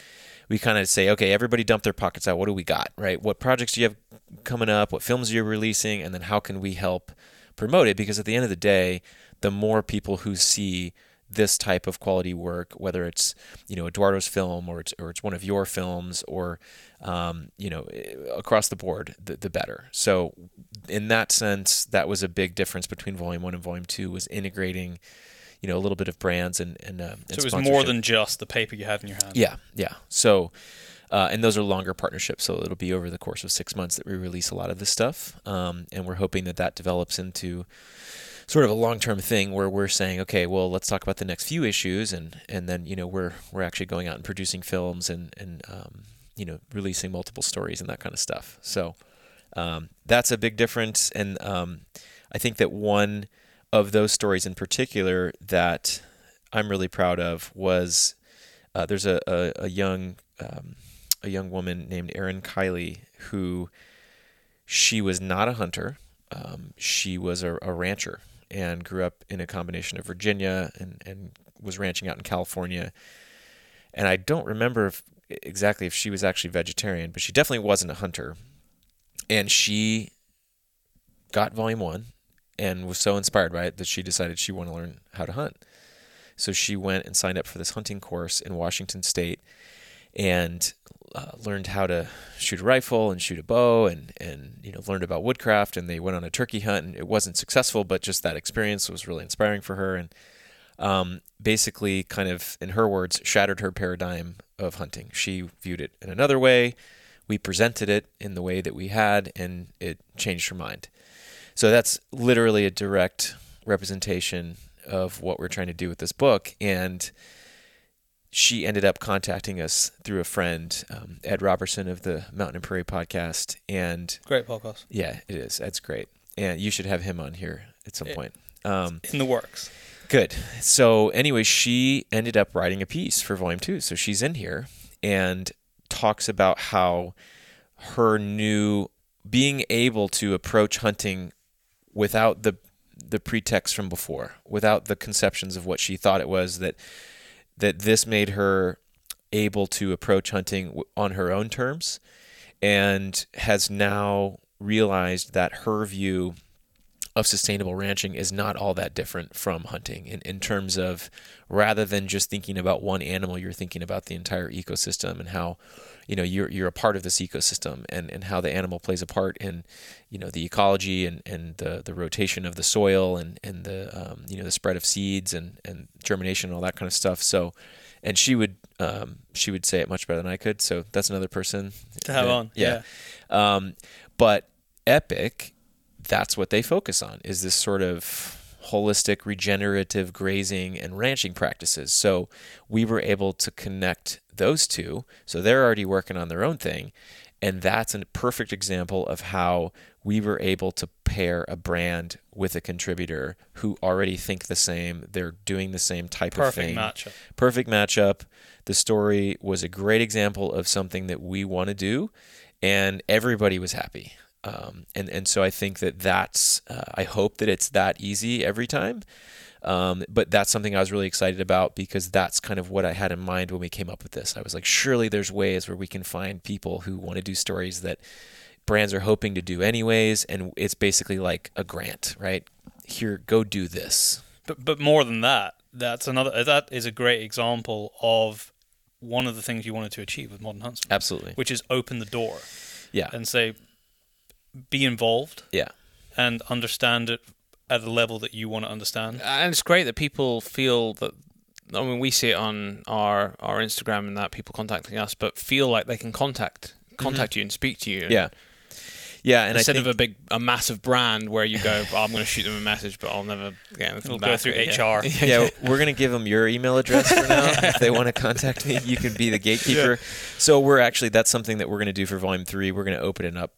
we kind of say okay everybody dump their pockets out what do we got right what projects do you have coming up what films are you releasing and then how can we help promote it because at the end of the day the more people who see this type of quality work whether it's you know Eduardo's film or it's or it's one of your films or um, you know eh, across the board the, the better so in that sense that was a big difference between volume 1 and volume 2 was integrating you know a little bit of brands and and, uh, and So it was more than just the paper you had in your hand. Yeah, yeah. So, uh, and those are longer partnerships. So it'll be over the course of six months that we release a lot of this stuff. Um, and we're hoping that that develops into sort of a long-term thing where we're saying, okay, well, let's talk about the next few issues, and and then you know we're we're actually going out and producing films and and um, you know releasing multiple stories and that kind of stuff. So um, that's a big difference, and um, I think that one of those stories in particular that I'm really proud of was uh, there's a, a, a young um, a young woman named Erin Kiley who she was not a hunter. Um, she was a, a rancher and grew up in a combination of Virginia and, and was ranching out in California. And I don't remember if, exactly if she was actually vegetarian, but she definitely wasn't a hunter. And she got volume one and was so inspired by it that she decided she wanted to learn how to hunt. So she went and signed up for this hunting course in Washington State and uh, learned how to shoot a rifle and shoot a bow and, and you know learned about woodcraft and they went on a turkey hunt and it wasn't successful but just that experience was really inspiring for her and um, basically kind of in her words shattered her paradigm of hunting. She viewed it in another way. We presented it in the way that we had and it changed her mind. So that's literally a direct representation of what we're trying to do with this book. And she ended up contacting us through a friend, um, Ed Roberson of the Mountain and Prairie podcast. And Great podcast. yeah, it is. Ed's great. And you should have him on here at some Yeah. point. Um, In the works. Good. So, anyway, she ended up writing a piece for volume two. So, she's in here and talks about how her new being able to approach hunting without the the pretext from before, without the conceptions of what she thought it was that that this made her able to approach hunting on her own terms and has now realized that her view of sustainable ranching is not all that different from hunting in, in terms of rather than just thinking about one animal, you're thinking about the entire ecosystem and how, you know, you're you're a part of this ecosystem and, and how the animal plays a part in, you know, the ecology and, and the, the rotation of the soil and, and the um, you know the spread of seeds and, and germination and all that kind of stuff. So and she would um, she would say it much better than I could. So that's another person To have that- on. Yeah. Um, but Epic, that's what they focus on is this sort of holistic regenerative grazing and ranching practices. So we were able to connect those two. So they're already working on their own thing. And that's a perfect example of how we were able to pair a brand with a contributor who already think the same. They're doing the same type of thing. Perfect matchup. perfect matchup. The story was a great example of something that we want to do, and everybody was happy. Um, and and so I think that that's uh, I hope that it's that easy every time. Um, but that's something I was really excited about because that's kind of what I had in mind when we came up with this. I was like, surely there's ways where we can find people who want to do stories that brands are hoping to do anyways, and it's basically like a grant, right? Here, go do this. But but more than that, that's another. That is a great example of one of the things you wanted to achieve with Modern Huntsman, Absolutely, which is open the door yeah, and say, be involved yeah. and understand it at a level that you want to understand. and it's great that people feel that I mean we see it on our our Instagram and that people contacting us but feel like they can contact contact you and speak to you Mm-hmm. Yeah. Yeah, and instead I think, of a big a massive brand where you go <laughs> "Oh, I'm going to shoot them a message but I'll never get anything It'll back go through <laughs> Yeah. HR. yeah, we're gonna give them your email address for now. <laughs> if they want to contact me, you can be the gatekeeper. So we're actually that's something that we're gonna do for volume three. We're gonna open it up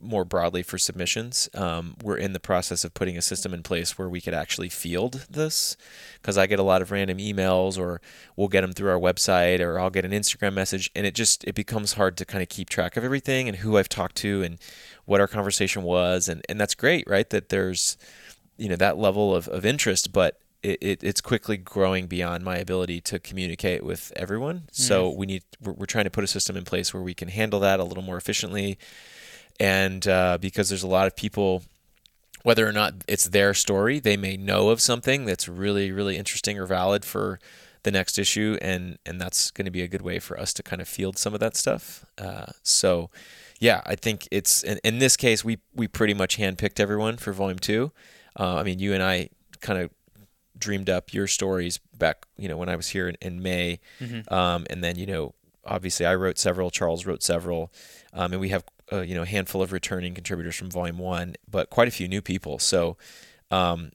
more broadly for submissions. Um, we're in the process of putting a system in place where we could actually field this because I get a lot of random emails or we'll get them through our website or I'll get an Instagram message and it just it becomes hard to kind of keep track of everything and who I've talked to and what our conversation was and and that's great right that there's you know that level of, of interest but it, it, it's quickly growing beyond my ability to communicate with everyone so we need we're, we're trying to put a system in place where we can handle that a little more efficiently and uh, because there's a lot of people whether or not it's their story they may know of something that's really really interesting or valid for the next issue. And and that's going to be a good way for us to kind of field some of that stuff. Uh, so yeah i think it's in, in this case we we pretty much handpicked everyone for volume two. Uh, i mean you and i kind of dreamed up your stories back you know when i was here in, in may. Um, and then you know obviously i wrote several charles wrote several. Um, and we have uh, you know a handful of returning contributors from volume one but quite a few new people. So um,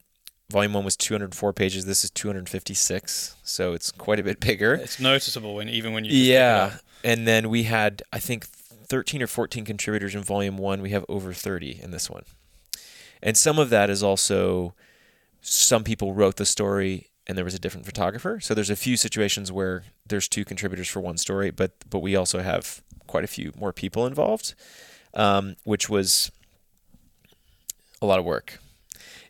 volume one was 204 pages. This is 256 so it's quite a bit bigger. It's noticeable when even when you just yeah. and then we had i think 13 or 14 contributors in volume one. We have over 30 in this one. And some of that is also some people wrote the story and there was a different photographer. So there's a few situations where there's two contributors for one story but but we also have quite a few more people involved um, which was a lot of work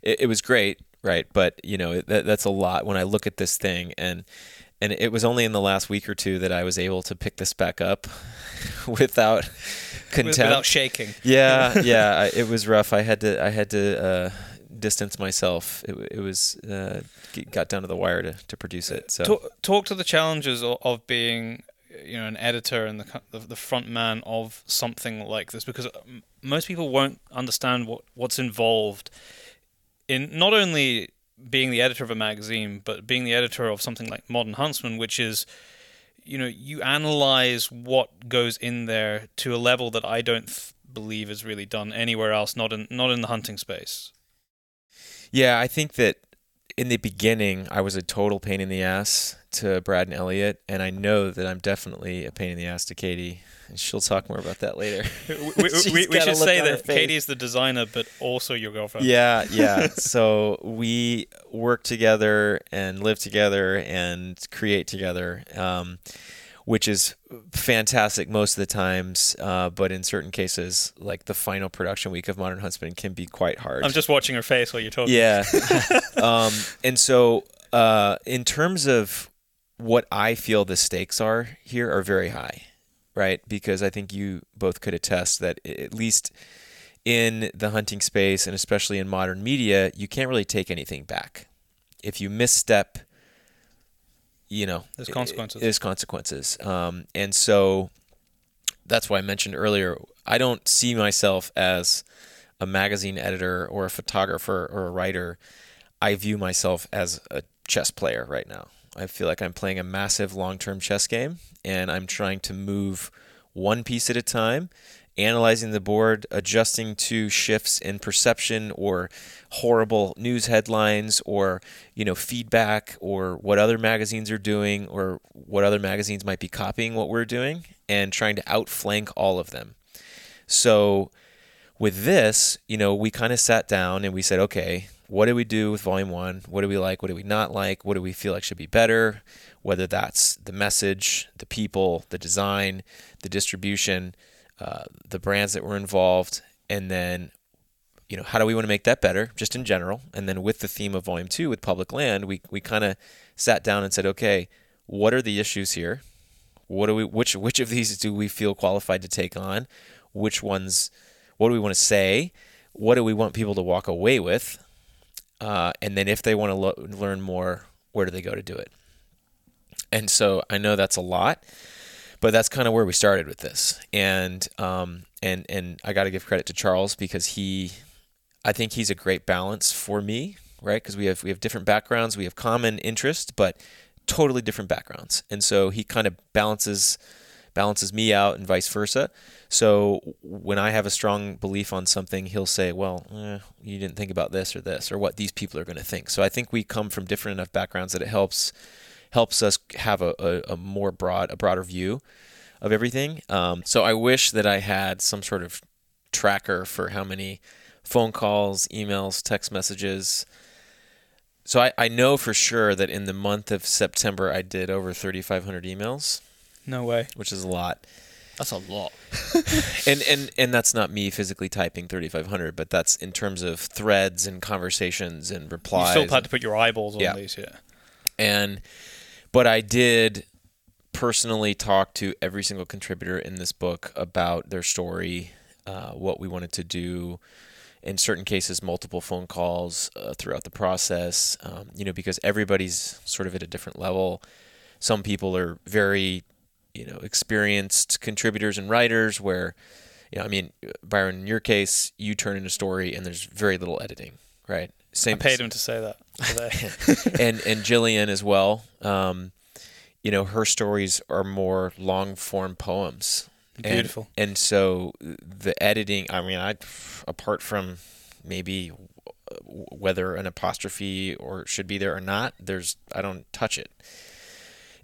it, it was great right but you know that, that's a lot when i look at this thing and and it was only in the last week or two that I was able to pick this back up <laughs> without contempt. without shaking. yeah, yeah, it was rough. I had to, I had to uh, distance myself. It, it was uh, got down to the wire to, to produce it. So Talk, talk to the challenges of, being, you know, an editor and the the, the front man of something like this, because um, most people won't understand what what's involved in not only being the editor of a magazine, but being the editor of something like Modern Huntsman, which is, you know, you analyze what goes in there to a level that I don't th- believe is really done anywhere else, not in not in the hunting space. Yeah, I think that in the beginning I was a total pain in the ass to Brad and Elliot, and I know that I'm definitely a pain in the ass to Katie. And she'll talk more about that later. <laughs> <laughs> we, we, we, we got a should say that face. Katie is the designer, but also your girlfriend. Yeah, yeah. <laughs> so we work together and live together and create together, um, which is fantastic most of the times. Uh, but in certain cases, like the final production week of Modern Huntsman, can be quite hard. I'm just watching her face while you're talking. Yeah. <laughs> <laughs> um, and so, uh, in terms of what I feel the stakes are here, are very high, right? Because I think you both could attest that at least in the hunting space and especially in modern media, you can't really take anything back. If you misstep, you know, There's consequences. There's consequences. Um, and so that's why I mentioned earlier, I don't see myself as a magazine editor or a photographer or a writer. I view myself as a chess player right now. I feel like I'm playing a massive long-term chess game, and I'm trying to move one piece at a time, analyzing the board, adjusting to shifts in perception or horrible news headlines or you know feedback or what other magazines are doing or what other magazines might be copying what we're doing and trying to outflank all of them. So with this, you know, we kind of sat down and we said, okay, what do we do with volume one? What do we like? What do we not like? What do we feel like should be better? Whether that's the message, the people, the design, the distribution, uh, the brands that were involved, and then, you know, how do we want to make that better, just in general? And then with the theme of volume two, with public land, we we kind of sat down and said, okay, what are the issues here? What do we which which of these do we feel qualified to take on? Which ones? What do we want to say? What do we want people to walk away with? Uh, and then if they want to lo- learn more, where do they go to do it? And so I know that's a lot, but that's kind of where we started with this. And um, and and I got to give credit to Charles because he, I think he's a great balance for me, right? Because we have we have different backgrounds, we have common interest, but totally different backgrounds, and so he kind of balances balances me out and vice versa. So when I have a strong belief on something, he'll say, "Well, eh, you didn't think about this or this or what these people are going to think." So I think we come from different enough backgrounds that it helps helps us have a, a, a more broad a broader view of everything. Um, so I wish that I had some sort of tracker for how many phone calls, emails, text messages. So I, I know for sure that in the month of September I did over 3,500 emails, No way. which is a lot. That's a lot. <laughs> and and and that's not me physically typing 3500 but that's in terms of threads and conversations and replies. You replies still had to put your eyeballs on Yeah. these, yeah. and but i did personally talk to every single contributor in this book about their story uh, what we wanted to do. In certain cases multiple phone calls uh, throughout the process um, you know because everybody's sort of at a different level. Some people are very you know experienced contributors and writers where you know i mean byron in your case you turn in a story and there's very little editing right I same paid him to say that today. <laughs> and and Jillian as well. Um, you know, her stories are more long form poems. And- Beautiful. And, so the editing, I mean, I apart from maybe whether an apostrophe or should be there or not, there's I don't touch it.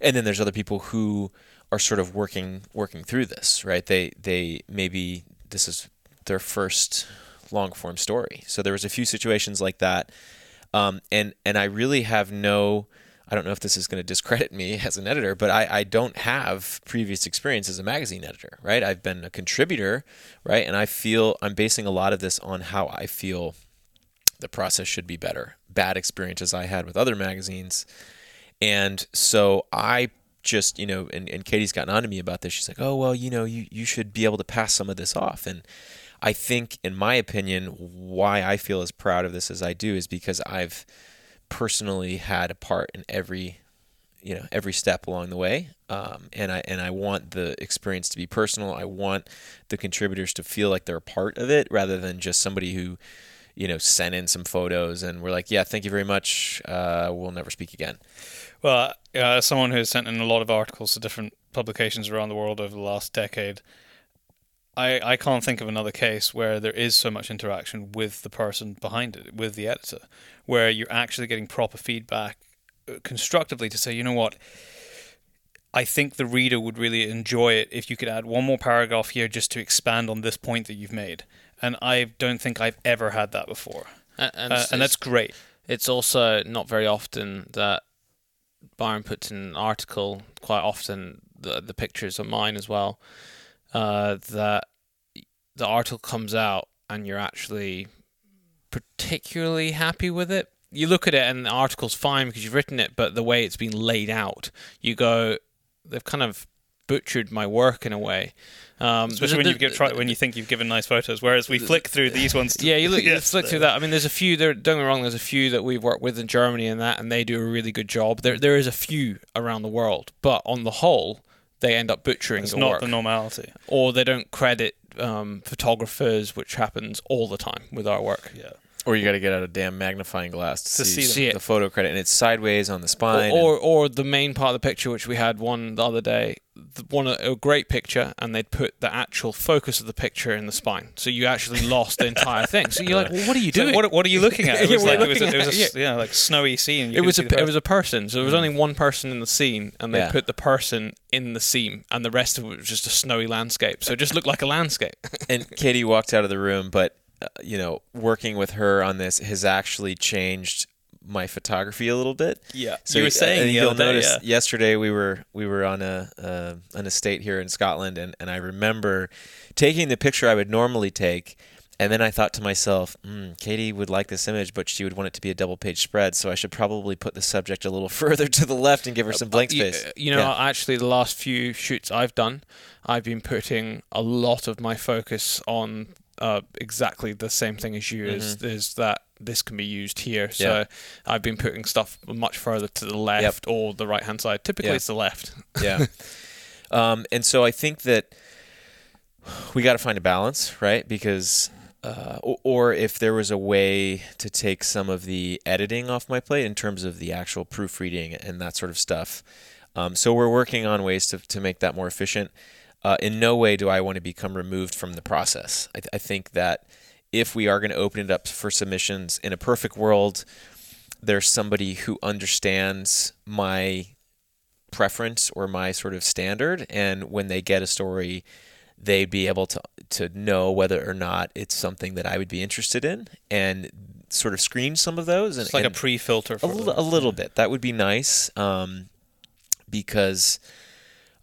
And then there's other people who are sort of working working through this, right? They they maybe this is their first long form story. So there was a few situations like that, um, and and I really have no. I don't know if this is going to discredit me <laughs> as an editor, but I, I don't have previous experience as a magazine editor, right? I've been a contributor, right? And I feel I'm basing a lot of this on how I feel the process should be better. Bad experiences I had with other magazines. And so I just, you know, and, and Katie's gotten on to me about this. She's like, oh, well, you know, you, you should be able to pass some of this off. And I think, in my opinion, why I feel as proud of this as I do is because I've personally had a part in every you know every step along the way. Um, and I and I want the experience to be personal. I want the contributors to feel like they're a part of it rather than just somebody who you know sent in some photos and we're like yeah thank you very much. Uh, we'll never speak again. Well, uh, someone who has sent in a lot of articles to different publications around the world over the last decade, I, I can't think of another case where there is so much interaction with the person behind it, with the editor, where you're actually getting proper feedback uh, constructively to say, you know what, I think the reader would really enjoy it if you could add one more paragraph here just to expand on this point that you've made. And I don't think I've ever had that before. And, and, Uh, and that's great. it's also not very often that Byron puts in an article. Quite often, the the pictures are mine as well. Uh, that the article comes out and you're actually particularly happy with it. You look at it and the article's fine because you've written it, but the way it's been laid out, you go, they've kind of butchered my work in a way. Um, Especially the- when you the- give, try, when you think you've given nice photos, whereas we flick through these ones. To, <laughs> yeah, you look, you flick through that. I mean, there's a few. There, don't get me wrong. There's a few that we've worked with in Germany and that, and they do a really good job. There, there is a few around the world, but on the whole, they end up butchering It's the not work, the normality. or they don't credit um, photographers, which happens all the time with our work. Yeah. Or you got to get out a damn magnifying glass to, To see, see them. the photo credit, and it's sideways on the spine. or, or or the main part of the picture, which we had one the other day, the, one a, a great picture, and they'd put the actual focus of the picture in the spine, so you actually <laughs> lost the entire thing. So you're like, well, what are you doing? what, what are you looking at? It <laughs> Yeah, was we're like it was, a, it was a, s- yeah, like snowy scene. It was a it person. was a person, so there was only one person in the scene, and they Yeah. put the person in the scene, and the rest of it was just a snowy landscape. So it just looked like a landscape. <laughs> and Katie walked out of the room, but uh, you know, working with her on this has actually changed my photography a little bit. yeah. So you were uh, saying you'll day, notice yeah. yesterday we were we were on a uh, an estate here in Scotland, and and I remember taking the picture I would normally take. And then I thought to myself, mm, Katie would like this image, but she would want it to be a double page spread. So I should probably put the subject a little <laughs> further to the left and give her some blank space. Uh, You, know, Yeah. actually, the last few shoots I've done, I've been putting a lot of my focus on uh, exactly the same thing as you. Is is that this can be used here? So. Yeah. I've been putting stuff much further to the left or the right hand side. Typically, Yeah. it's the left. <laughs> yeah. Um, and so I think that we got to find a balance, right? Because, uh, or, or if there was a way to take some of the editing off my plate in terms of the actual proofreading and that sort of stuff. Um, so we're working on ways to, to make that more efficient. Uh, in no way do I want to become removed from the process. I, th- I think that if we are going to open it up for submissions in a perfect world, there's somebody who understands my preference or my sort of standard and when they get a story they'd be able to to know whether or not it's something that I would be interested in and sort of screen some of those and It's like a pre-filter a, for li- little bit. That would be nice um, because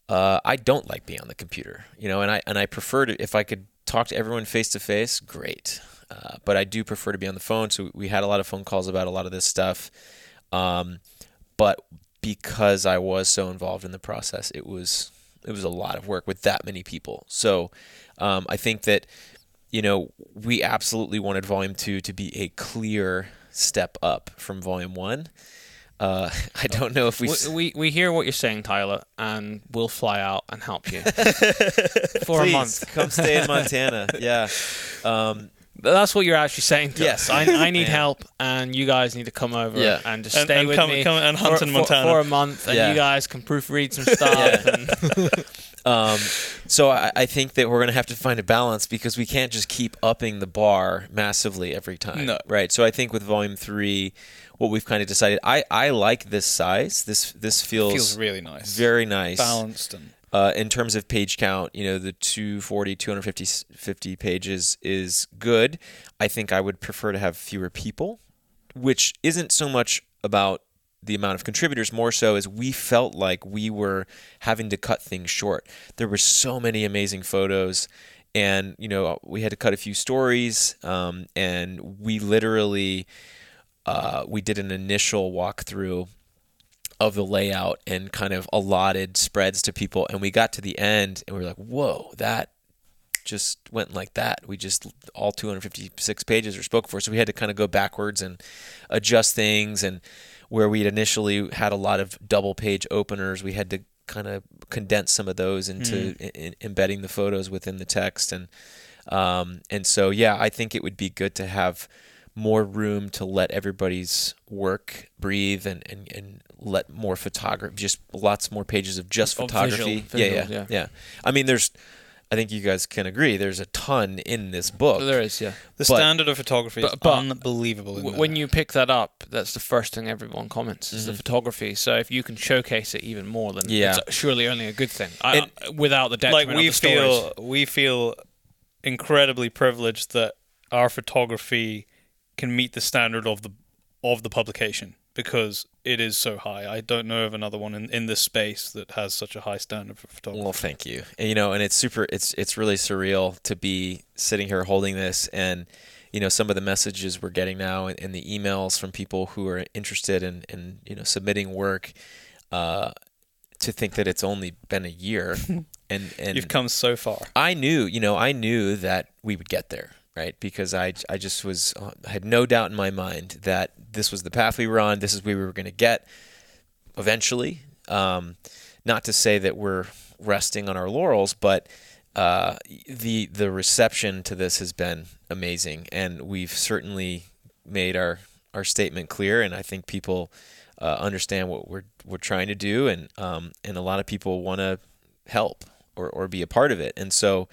uh, I don't like being on the computer you know and I and I prefer to if I could talk to everyone face to face great uh, but I do prefer to be on the phone so we had a lot of phone calls about a lot of this stuff um, but because I was so involved in the process, it was it was a lot of work with that many people. So um, I think that you know we absolutely wanted Volume Two to be a clear step up from Volume One. Uh, <laughs> I don't know if we. We, we we hear what you're saying, Tyler, and we'll fly out and help you <laughs> for a Please, month. come stay in Montana. <laughs> Yeah. Um, That's what you're actually saying. To Yes. us. I, I need Yeah. help, and you guys need to come over Yeah. and just And- stay and with come- me come and hunt for, in for- Montana. for a month, and Yeah. you guys can proofread some stuff. And Um, so I, I think that we're going to have to find a balance because we can't just keep upping the bar massively every time. No. Right. So I think with volume three, what we've kind of decided, I, I like this size. This this feels, feels really nice, very nice. balanced, and Uh, in terms of page count, you know, the 240, 250 s- 50 pages is good. I think I would prefer to have fewer people, which isn't so much about the amount of contributors, more so as we felt like we were having to cut things short. There were so many amazing photos, and, you know, we had to cut a few stories, um, and we literally uh, we did an initial walkthrough of the layout and kind of allotted spreads to people and we got to the end and we were like whoa that just went like that. We just all 256 pages are spoken for so we had to kind of go backwards and adjust things and where we had initially had a lot of double page openers we had to kind of condense some of those into i- i- embedding the photos within the text and um, and so yeah i think it would be good to have more room to let everybody's work breathe and, and, and let more photography, just lots more pages of just Of photography. visual- yeah, visuals, yeah, yeah. yeah. I mean, there's, I think you guys can agree, there's a ton in this book. there is, yeah. the But- standard of photography is but- but unbelievable. W- When you pick that up, that's the first thing everyone comments is Mm-hmm. the photography. So if you can showcase it even more, then Yeah. it's surely only a good thing. I, without the like we of the stories. feel we feel incredibly privileged that our photography can meet the standard of the of the publication because it is so high. I don't know of another one in, in this space that has such a high standard for photography. Well, thank you. And, you know, and it's super. It's it's really surreal to be sitting here holding this, and you know, some of the messages we're getting now, and, and the emails from people who are interested in, in you know, submitting work. Uh, to think that it's only been a year, <laughs> and and You've come so far. I knew, you know, I knew that we would get there, right? Because I, I just was, I had no doubt in my mind that this was the path we were on. This is where we were going to get eventually. Um, not to say that we're resting on our laurels, but uh, the the reception to this has been amazing, and we've certainly made our our statement clear, and I think people uh, understand what we're we're trying to do, and um, and a lot of people want to help or or be a part of it, and so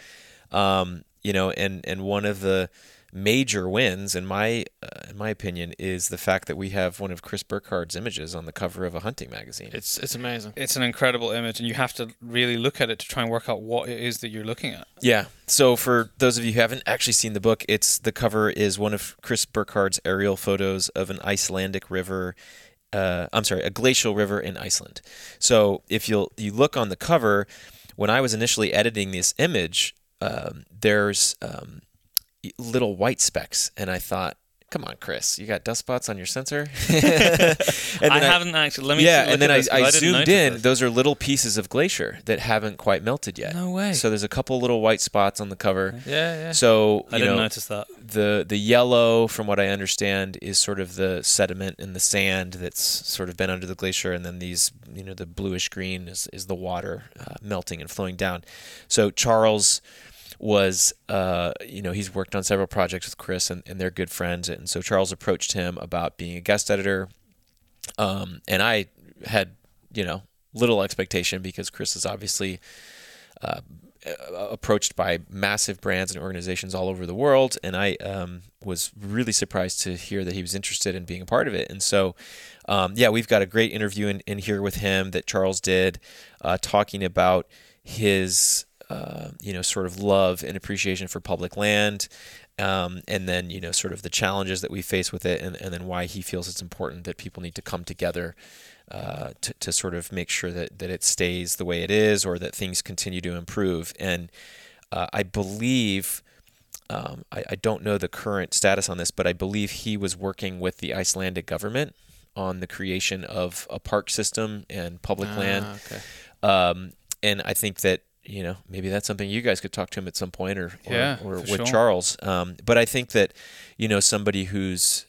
um, you know, and and one of the major wins, in my uh, in my opinion, is the fact that we have one of Chris Burkard's images on the cover of a hunting magazine. It's it's amazing. It's an incredible image, and you have to really look at it to try and work out what it is that you're looking at. Yeah. So for those of you who haven't actually seen the book, it's the cover is one of Chris Burkard's aerial photos of an Icelandic river. Uh, I'm sorry, a glacial river in Iceland. So if you'll you look on the cover, when I was initially editing this image, um, there's um, little white specks, and I thought, "Come on, Chris, you got dust spots on your sensor." <laughs> and I then haven't actually. Let me. yeah, and then I, this, I, didn't zoomed in. this. Those are little pieces of glacier that haven't quite melted yet. No way. So there's a couple little white spots on the cover. Yeah, yeah. So I you didn't know notice that. the the yellow, from what I understand, is sort of the sediment and the sand that's sort of been under the glacier, and then these you know the bluish green is is the water uh, melting and flowing down. So Charles was uh, you know he's worked on several projects with Chris and, and they're good friends. And so Charles approached him about being a guest editor. Um, and I had you know little expectation because Chris is obviously uh, approached by massive brands and organizations all over the world. And I um, was really surprised to hear that he was interested in being a part of it. And so um, yeah we've got a great interview in, in here with him that Charles did uh, talking about his uh, you know, sort of love and appreciation for public land, um, and then you know, sort of the challenges that we face with it, and, and then why he feels it's important that people need to come together uh, to, to sort of make sure that, that it stays the way it is, or that things continue to improve. And uh, I believe. Um, I, I don't know the current status on this, but I believe he was working with the Icelandic government on the creation of a park system and public land. Ah, okay. Um, and I think that you know maybe that's something you guys could talk to him at some point, or or, Yeah, or with sure. Charles. Um, but I think that you know somebody who's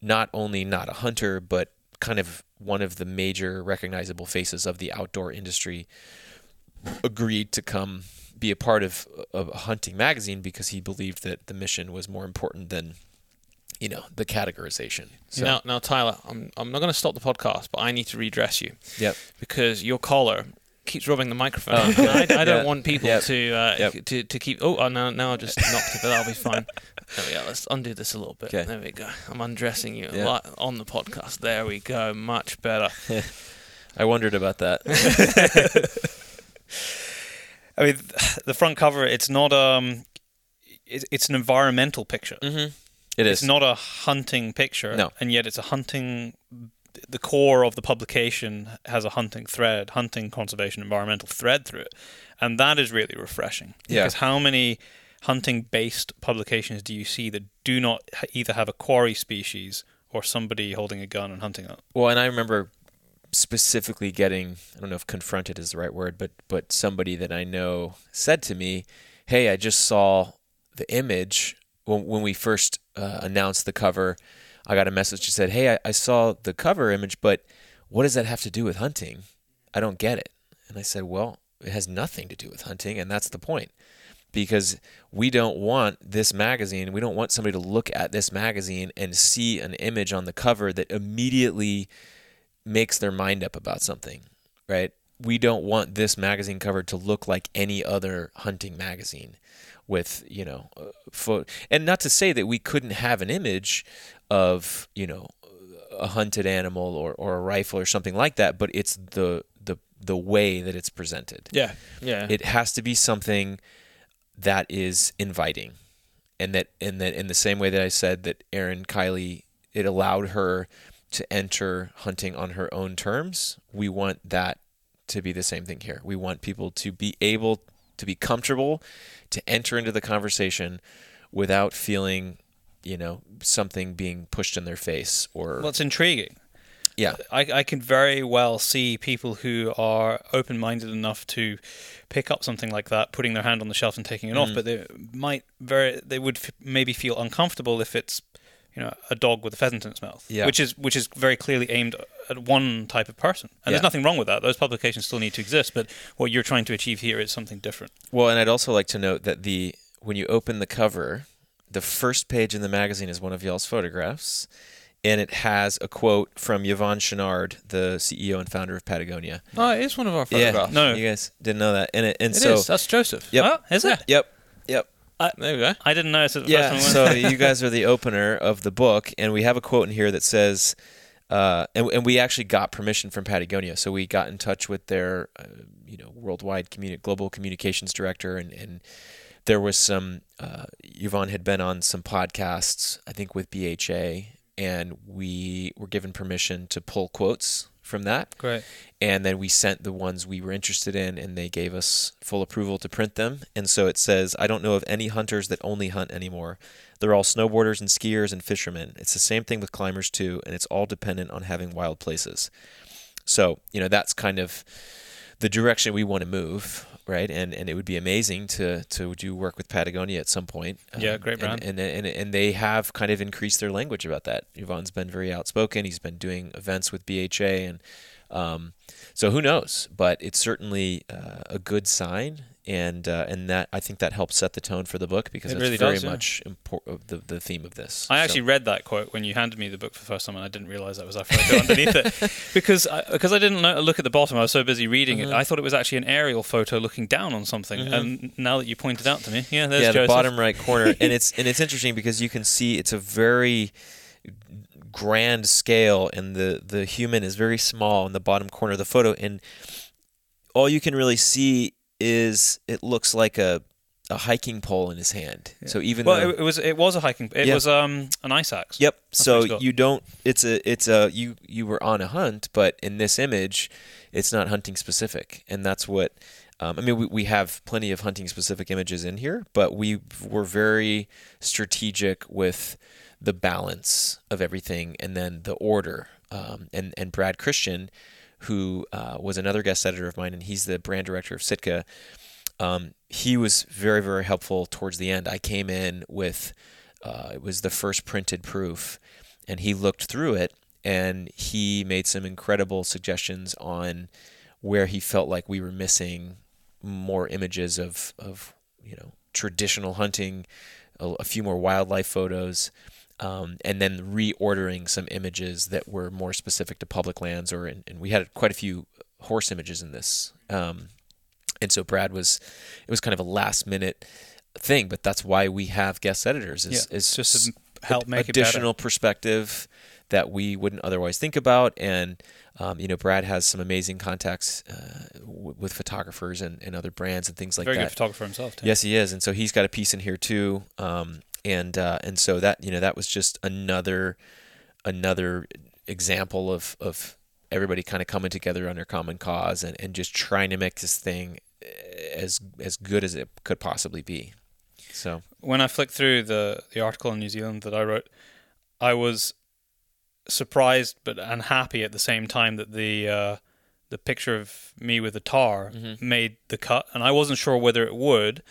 not only not a hunter, but kind of one of the major recognizable faces of the outdoor industry agreed to come be a part of, of a hunting magazine because he believed that the mission was more important than you know the categorization. So Now, now, Tyler, I'm I'm not going to stop the podcast, but I need to redress you yep. because your collar keeps rubbing the microphone. Oh. and <laughs> I, I don't Yeah. want people Yep. to uh, Yep. to to keep. Oh, oh, no, now I just knocked it, but that'll be fine. <laughs> There we go. Let's undo this a little bit. Okay. There we go. I'm undressing you Yeah. li- on the podcast. There we go. Much better. <laughs> I wondered about that. I mean, the front cover. It's not um, it, it's an environmental picture. mm-hmm. It is It's not a hunting picture. No. and yet it's a hunting. The core of the publication has a hunting thread, hunting, conservation, environmental thread through it, and that is really refreshing. Yeah. Because how many hunting-based publications do you see that do not either have a quarry species or somebody holding a gun and hunting it? Well, and I remember specifically getting I don't know if confronted is the right word, but but somebody that I know said to me, "Hey, I just saw the image when when we first uh, announced the cover. I got a message that said, "Hey, I, I saw the cover image, but what does that have to do with hunting? I don't get it." And I said, "Well, it has nothing to do with hunting, and that's the point." because we don't want this magazine, we don't want somebody to look at this magazine and see an image on the cover that immediately makes their mind up about something, right? We don't want this magazine cover to look like any other hunting magazine with, you know, uh, pho- and not to say that we couldn't have an image of, you know, a hunted animal or, or a rifle or something like that, but it's the the the way that it's presented Yeah. Yeah. it has to be something that is inviting and that and that in the same way that I said that Erin Kiley it allowed her to enter hunting on her own terms we want that to be the same thing here we want people to be able to be comfortable to enter into the conversation without feeling you know something being pushed in their face or Well, it's intriguing. yeah I, I can very well see people who are open minded enough to pick up something like that, putting their hand on the shelf and taking it off, Mhm. but they might very they would f- maybe feel uncomfortable if it's you know a dog with a pheasant in its mouth, Yeah. which is which is very clearly aimed at one type of person, and there's nothing wrong with that. Those publications still need to exist, but what you're trying to achieve here is something different. Well, and I'd also like to note that the when you open the cover, the first page in the magazine is one of y'all's photographs, and it has a quote from Yvon Chouinard, the CEO and founder of Patagonia. Oh, it is one of our Yeah, photographs. No. you guys didn't know that, and it, and It so is. That's Joseph. Yep. Oh, is it? yep, yep. There we go. I didn't notice it the Yeah, first time. I so you guys are the opener of the book, and we have a quote in here that says, uh, and, and we actually got permission from Patagonia, so we got in touch with their, uh, you know, worldwide communi- global communications director, and, and there was some. Uh, Yvon had been on some podcasts, I think, with BHA, and we were given permission to pull quotes from that. Great. and then we sent the ones we were interested in and they gave us full approval to print them. And so it says i don't know of any hunters that only hunt anymore. They're all snowboarders and skiers and fishermen. It's the same thing with climbers too and it's all dependent on having wild places. So you know that's kind of the direction we want to move right? And and it would be amazing to to do work with patagonia at some point. Yeah, Um, great and- and, and and they have kind of increased their language about that. Yvon's been very outspoken. He's been doing events with BHA and um, so who knows? But it's certainly uh, a good sign and uh, and that I think that helps set the tone for the book because It it's really very does, yeah. much impor- the the theme of this. I So- actually read that quote when you handed me the book for the first time, and I didn't realize that was photo underneath it <laughs> because I, because I didn't look at the bottom. I was so busy reading Mm-hmm. it. I thought it was actually an aerial photo looking down on something. And now that you pointed out to me, yeah, there's yeah, the Joseph. bottom right corner, <laughs> and it's and it's interesting because you can see it's a very grand scale, and the the human is very small in the bottom corner of the photo, and all you can really see is it looks like a a hiking pole in his hand. So even Well, though, it, it was it was a hiking. It Yeah. was um an ice axe. Yep. So you don't. It's a. It's a. You you were on a hunt, but in this image, it's not hunting specific, and that's what. Um, I mean, we, we have plenty of hunting specific images in here, but we were very strategic with the balance of everything, and then the order. Um, and and Brad Christian, who uh, was another guest editor of mine, and he's the brand director of Sitka. Um, he was very very helpful towards the end. I came in with uh, it was the first printed proof, and he looked through it and he made some incredible suggestions on where he felt like we were missing more images of of you know traditional hunting, a, a few more wildlife photos. Um, and then reordering some images that were more specific to public lands, or and we had quite a few horse images in this. Um, and so Brad was it was kind of a last minute thing, but that's why we have guest editors. Is, Yeah, is just to help make it additional perspective that we wouldn't otherwise think about. And um, you know, Brad has some amazing contacts uh, w- with photographers and, and other brands and things like that. Very that. good photographer himself. Too. Yes, he is, and so he's got a piece in here too. And uh, and so that you know that was just another another example of of everybody kind of coming together under common cause and, and just trying to make this thing eh, as as good as it could possibly be. So when I flicked through the the article in New Zealand that I wrote, I was surprised but unhappy at the same time that the uh, the picture of me with the tahr Mm-hmm. made the cut, and I wasn't sure whether it would,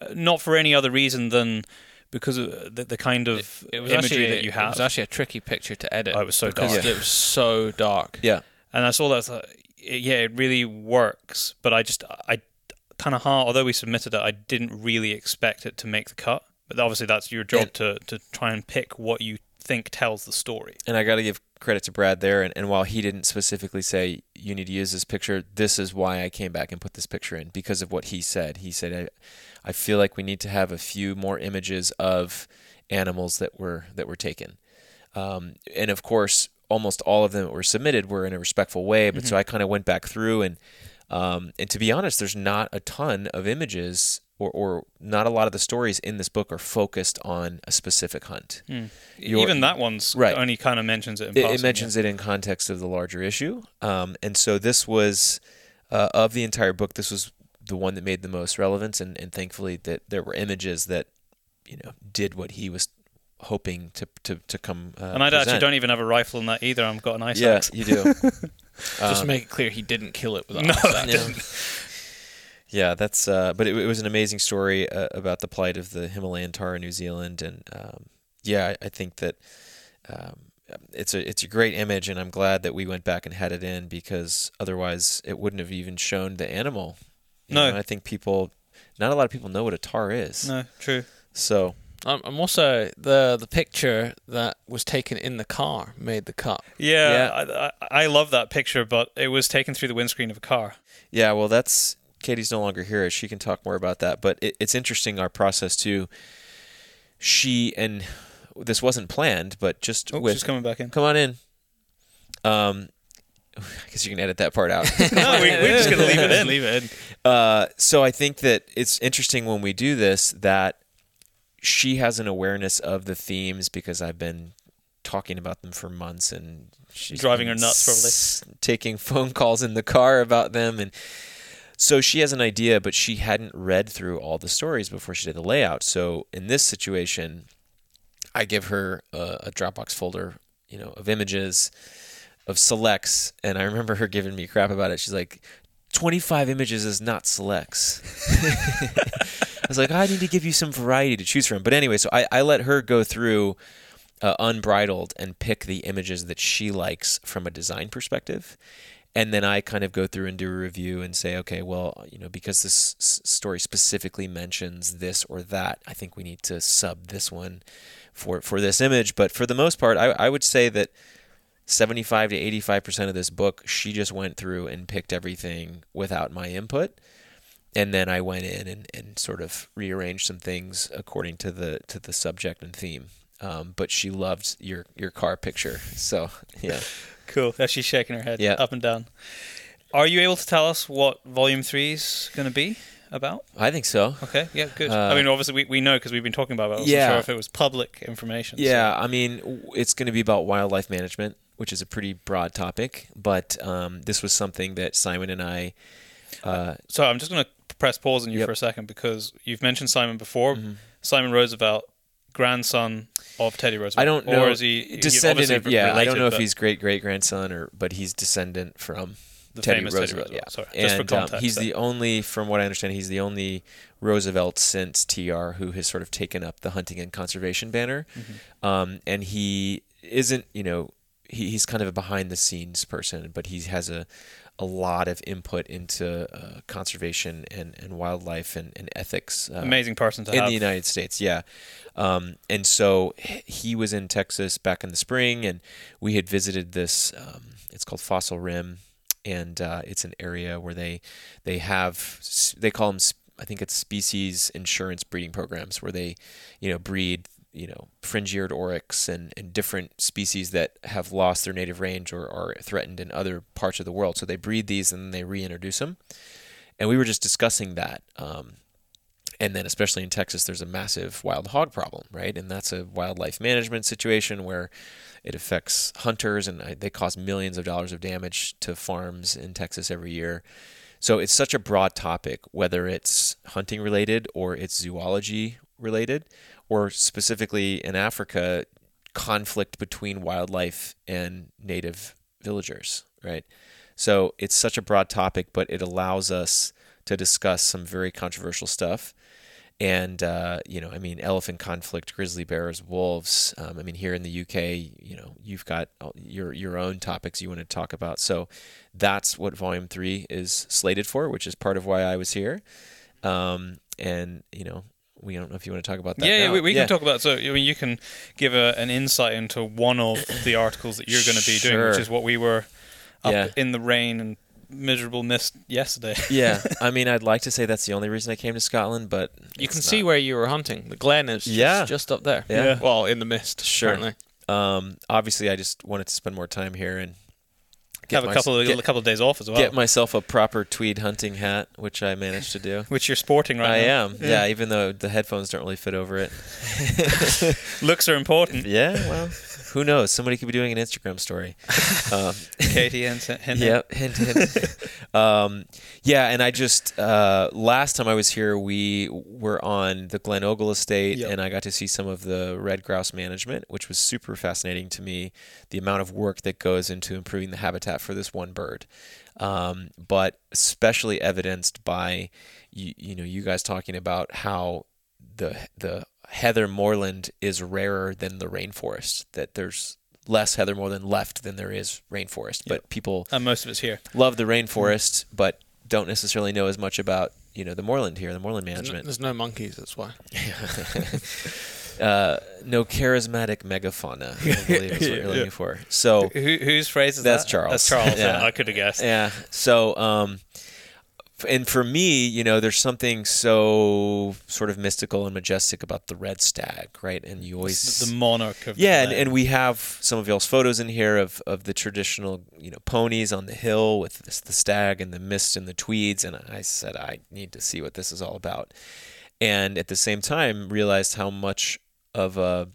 uh, not for any other reason than because of the, the kind of It was imagery actually that you have. It was actually a tricky picture to edit. Oh, it was so because dark. It was so dark. yeah, and I saw that. I thought, yeah, it really works. But I just, I kind of hard. Although we submitted it, I didn't really expect it to make the cut. But obviously, that's your job And- to to try and pick what you think tells the story. and I got to give credit to Brad there. And, and while he didn't specifically say you need to use this picture, this is why I came back and put this picture in because of what he said. He said I, I feel like we need to have a few more images of animals that were that were taken, um, and of course, almost all of them that were submitted were in a respectful way. But so I kind of went back through and um, and to be honest, there's not a ton of images. Or, or not a lot of the stories in this book are focused on a specific hunt. Your- Even that one's Right. only kind of mentions it in It, passing. it mentions it in context of the larger issue, um, and so this was uh, of the entire book. This was the one that made the most relevance, and, and thankfully that there were images that you know did what he was hoping to to to come. Uh, And I actually don't even have a rifle in that either. I've got an ice Yeah, axe. you do. <laughs> <laughs> Just Um, to make it clear, he didn't kill it with an No, ice axe. didn't. <laughs> yeah, that's. Uh, but it, it was an amazing story uh, about the plight of the Himalayan tahr in New Zealand, and um, yeah, I, I think that um, it's a it's a great image, and I'm glad that we went back and had it in because otherwise it wouldn't have even shown the animal. You No. know, I think people, not a lot of people know what a tahr is. No, true. So Um, and also the the picture that was taken in the car made the cut. Yeah, Yeah. I, I, I love that picture, but it was taken through the windscreen of a car. Yeah, well, that's Katie's no longer here. She can talk more about that. But it, it's interesting our process too. She and this wasn't planned, but just Oh, with she's coming back in. come on in. Um, I guess you can edit that part out. <laughs> no, we, we're just going to leave it in. leave it in. Uh, so I think that it's interesting when we do this that she has an awareness of the themes because I've been talking about them for months and she's Driving her nuts, probably. s- taking phone calls in the car about them and so she has an idea but she hadn't read through all the stories before she did the layout so in this situation I give her a, a Dropbox folder you know of images of selects and I remember her giving me crap about it she's like 25 images is not selects. <laughs> I was like, I need to give you some variety to choose from. But anyway, so I, I let her go through uh, unbridled and pick the images that she likes from a design perspective. And then I kind of go through and do a review and say, okay, well, you know, because this s- story specifically mentions this or that, I think we need to sub this one for for this image. But for the most part, I, I would say that 75 to 85% of this book, she just went through and picked everything without my input. And then I went in and, and sort of rearranged some things according to the to the subject and theme. Um, but she loved your your car picture. So <laughs> yeah. Cool. Yeah, she's shaking her head Yeah. up and down. Are you able to tell us what Volume 3 is going to be about? I think so. Okay, yeah, good. Uh, I mean, obviously, we, we know because we've been talking about it. I wasn't Yeah. sure if it was public information. so- Yeah, I mean, it's going to be about wildlife management, which is a pretty broad topic. But um, this was something that Simon and I. Uh, So I'm just going to press pause on you Yep. for a second because you've mentioned Simon before. Mhm. Simon Roosevelt, grandson of Teddy Roosevelt. I don't know. Or is he descendant of yeah? I don't know if he's great great grandson or, but he's descendant from the Teddy famous Roosevelt. Teddy Roosevelt. Yeah, Sorry, just for and um, context. he's then. the only, from what I understand, he's the only Roosevelt since TR who has sort of taken up the hunting and conservation banner. Mm-hmm. Um, and he isn't, you know, he, he's kind of a behind the scenes person, but he has a a lot of input into uh, conservation and, and wildlife and, and ethics. Uh, amazing person to in have. the United States, yeah. Um, and so he was in Texas back in the spring, and we had visited this. Um, it's called Fossil Rim, and uh, it's an area where they they have they call them I think it's species insurance breeding programs where they you know breed you know fringe-eared oryx and, and different species that have lost their native range or are threatened in other parts of the world. So they breed these and then they reintroduce them. And we were just discussing that. Um, and then especially in Texas, there's a massive wild hog problem, right? And that's a wildlife management situation where it affects hunters and uh, they cause millions of dollars of damage to farms in Texas every year. So it's such a broad topic, whether it's hunting related or it's zoology related, or specifically in Africa, conflict between wildlife and native villagers, right? So it's such a broad topic, but it allows us to discuss some very controversial stuff. And uh, you know, I mean, elephant conflict, grizzly bears, wolves. Um, I mean, here in the UK, you know, you've got your your own topics you want to talk about. So that's what Volume Three is slated for, which is part of why I was here. Um, and you know, we don't know if you want to talk about that. yeah, yeah, now. we, we can talk about. So, I mean, you can give a, an insight into one of the articles that you're going to be doing, which is what we were up Yeah. in the rain and miserable mist yesterday. <laughs> yeah, I mean, I'd like to say that's the only reason I came to Scotland, but You it's can see where you were hunting. The glen is just, Yeah. just up there. Yeah. Yeah. Well, in the mist. Sure. Apparently. Um, obviously, I just wanted to spend more time here and have a my- couple of, get, a couple of days off as well, get myself a proper tweed hunting hat, which I managed to do. <laughs> which you're sporting right I now. I am, yeah. Even though the headphones don't really fit over it. <laughs> Looks are important. <laughs> yeah, well, who knows? Somebody could be doing an Instagram story. <laughs> Um, Katie and. <laughs> Yep, hint, hint. <laughs> um, yeah, and I just uh, last time I was here, we were on the Glen Ogle estate, Yep. and I got to see some of the red grouse management, which was super fascinating to me. The amount of work that goes into improving the habitat for this one bird, um, but especially evidenced by you, you know you guys talking about how the the heather moorland is rarer than the rainforest. That there's less heather moorland left than there is rainforest, but people And most of us here. love the rainforest, but don't necessarily know as much about you know the moorland here, the moorland There's no, management. there's no monkeys, that's why. <laughs> uh, no charismatic megafauna. I believe is what you're <laughs> looking for. So Who, whose phrase is That's that? Charles. That's Charles. Yeah. yeah. I could have guessed. yeah. So um, f- and for me, you know, there's something so sort of mystical and majestic about the red stag, right? And you always The, the monarch of yeah, the and, and we have some of y'all's photos in here of, of the traditional, you know, ponies on the hill with this, the stag and the mist and the tweeds. And I said, I need to see what this is all about. And at the same time, realized how much of a